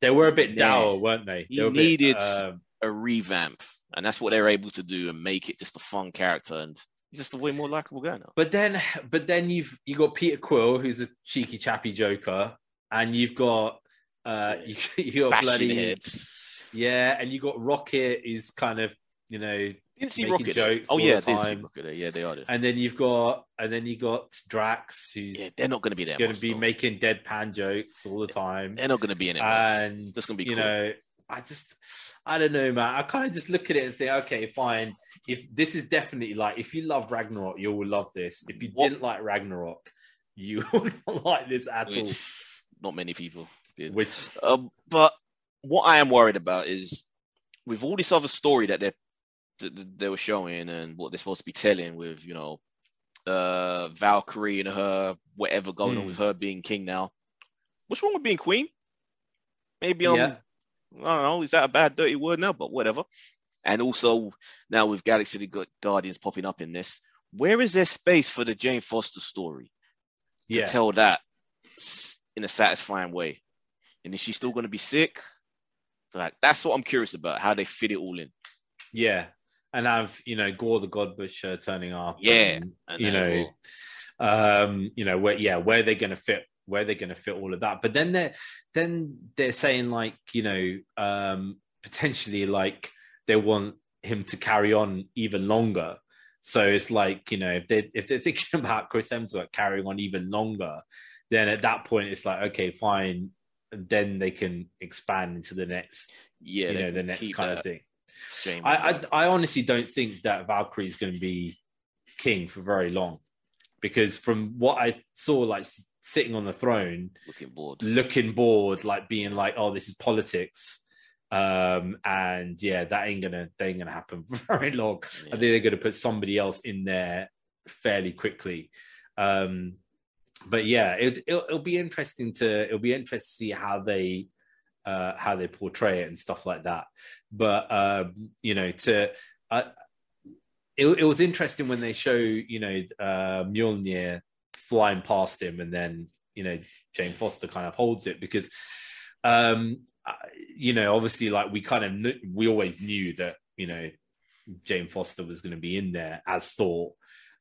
S8: They were a bit dour, weren't they?
S9: He
S8: They were a bit,
S9: needed-
S8: um,
S9: A revamp, and that's what they're able to do and make it just a fun character, and he's just a way more likable guy now.
S8: but then, but then you've you got Peter Quill, who's a cheeky chappy Joker, and you've got uh, you, <laughs> you got
S9: Bashing
S8: bloody
S9: heads.
S8: Yeah, and you got Rocket is kind of you know,
S9: Didn't see
S8: making
S9: Rocket.
S8: jokes
S9: Oh
S8: all
S9: yeah,
S8: the
S9: I did see
S8: time.
S9: Rocket. Yeah, they are. There.
S8: and then you've got and then you got Drax, who's
S9: Yeah, they're not going to be there.
S8: going to be
S9: though.
S8: making deadpan jokes all the time.
S9: They're not going to be in it. much.
S8: and
S9: That's gonna be
S8: you
S9: cool.
S8: know i just i don't know man i kind of just look at it and think okay fine if this is definitely like if you love ragnarok you will love this if you
S9: What-
S8: didn't like ragnarok you <laughs> will not like this at all
S9: not many people did.
S8: which
S9: Um, but what I am worried about is with all this other story that they that they were showing and what they're supposed to be telling with you know uh Valkyrie and her whatever going on
S8: Hmm.
S9: with her being king now. What's wrong with being queen? Maybe I'm
S8: Yeah.
S9: I don't know. Is that a bad dirty word now? But whatever. And also now with Galaxy the Guardians popping up in this, where is there space for the Jane Foster story? to
S8: yeah
S9: tell that in a satisfying way. And is she still going to be sick? Like that's what I'm curious about. How they fit it all in.
S8: yeah and have you know Gorr the god butcher turning up
S9: Yeah,
S8: and,
S9: And
S8: you know
S9: well.
S8: um you know where yeah where they're going to fit where they're going to fit all of that but then they're then they're saying like you know um potentially like they want him to carry on even longer so it's like you know if they if they're <laughs> thinking about chris hemsworth carrying on even longer then at that point it's like okay fine then they can expand into the next
S9: yeah,
S8: you know the next kind of thing I, I I honestly don't think that Valkyrie is going to be king for very long, because from what I saw, like sitting on the throne,
S9: looking bored.
S8: looking bored, like being like, "Oh, this is politics," um, and yeah, that ain't gonna that ain't gonna happen <laughs> for very long. I think they're gonna put somebody else in there fairly quickly. Um, but yeah, it, it'll, it'll be interesting to it'll be interesting to see how they uh, how they portray it and stuff like that. But um, you know, to uh, it, it was interesting when they show you know uh, Mjolnir flying past him, and then you know Jane Foster kind of holds it because um, you know obviously like we kind of kn- we always knew that you know Jane Foster was going to be in there as Thor.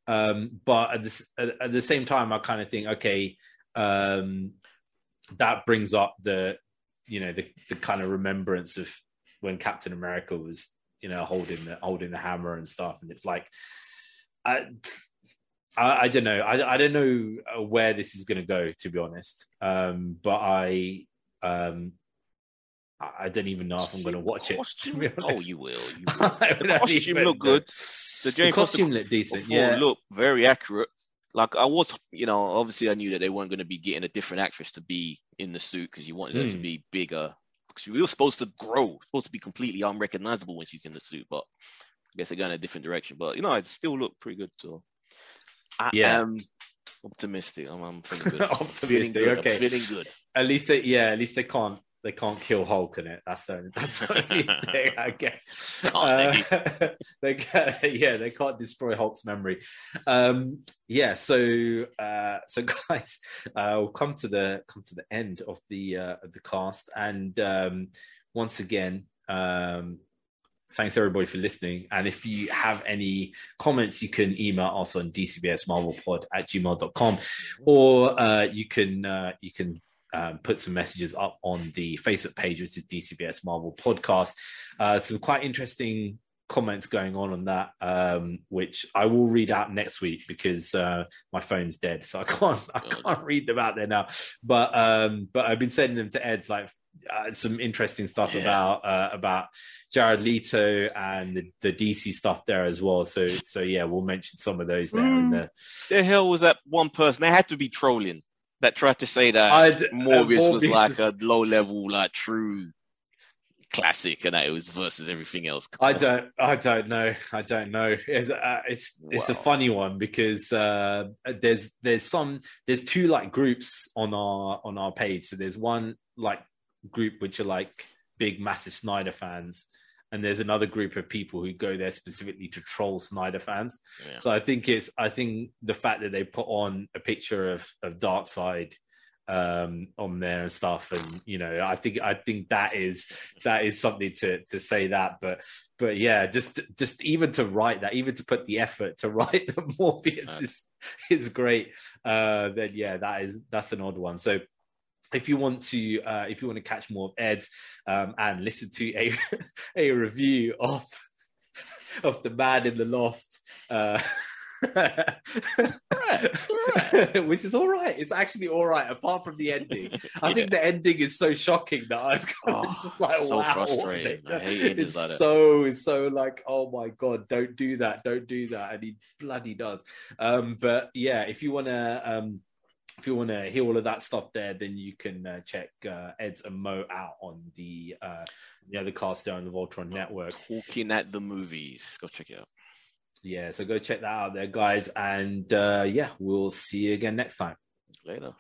S8: Um, but at the, at, at the same time, I kind of think, okay, um, that brings up the, you know, the, the kind of remembrance of when Captain America was, you know, holding the holding the hammer and stuff, and it's like, I, I, I don't know, I, I don't know uh, where this is going to go, to be honest. Um, but I, um, I don't even know if I'm going to watch it. To
S9: Oh, you will. You <laughs> will. The costume looked good. The
S8: The
S9: Jane Foster
S8: costume looked decent. Yeah,
S9: looked very accurate. Like I was, you know, obviously I knew that they weren't going to be getting a different actress to be in the suit because you wanted her to
S8: Hmm.
S9: be bigger. She was supposed to grow, supposed to be completely unrecognizable when she's in the suit, but I guess they're going a different direction. But you know, it still looked pretty good. So I
S8: Yeah.
S9: am optimistic. I'm, I'm feeling good. <laughs> I'm feeling
S8: Optimistic,
S9: good.
S8: okay.
S9: I'm feeling good.
S8: at least they yeah at least they can't they can't kill hulk in it. That's the only, that's the <laughs> only thing i guess. Uh, they? <laughs> can, yeah they can't destroy hulk's memory. Um yeah so uh so <laughs> guys uh we'll come to the come to the end of the uh of the cast. And um once again um thanks everybody for listening. And if you have any comments you can email us on dcbsmarvelpod at gmail.com or uh, you can uh, you can um, put some messages up on the Facebook page, which is DCBS Marvel Podcast. Uh, some quite interesting comments going on on that, um, which I will read out next week because uh, my phone's dead, so I can't I can't read them out there now. But um, but I've been sending them to Ed's like uh, some interesting stuff
S9: Yeah.
S8: about uh, about Jared Leto and the, the DC stuff there as well. So so yeah, we'll mention some of those there. In the,
S9: The hell was that one person? They had to be trolling that tried to say that
S8: I'd-
S9: Morbius was
S8: Morbius
S9: like
S8: is-
S9: a low level, like true classic, and that it was versus everything else. Come
S8: I
S9: on.
S8: don't, I don't know, I don't know. It's uh, it's it's a funny one because uh, there's there's some there's two like groups on our on our page. So there's one like group which are like big massive Snyder fans, and there's another group of people who go there specifically to troll Snyder fans.
S9: Yeah.
S8: So I think it's I think the fact that they put on a picture of of Darkseid um on there and stuff and you know i think i think that is that is something to to say that but but yeah just just even to write that even to put the effort to <laughs> write the morbius is is great uh then yeah that is that's an odd one so if you want to uh if you want to catch more of ed um and listen to a <laughs> a review of <laughs> of the man in the loft uh <laughs> which is all right it's actually all right apart from the ending. I think the ending is so shocking that i was kind of
S9: Oh,
S8: just like
S9: so
S8: wow.
S9: frustrating. I hate endings
S8: it's
S9: like
S8: so it's so like oh my god don't do that don't do that. And he bloody does. Um but yeah if you want to um if you want to hear all of that stuff there, then you can uh, check uh, Ed's and Mo out on the uh, the other cast there on the Voltron Network.
S9: Talking at the movies. Go check it out.
S8: Yeah, so go check that out there, guys. And uh, yeah, we'll see you again next time.
S9: Later.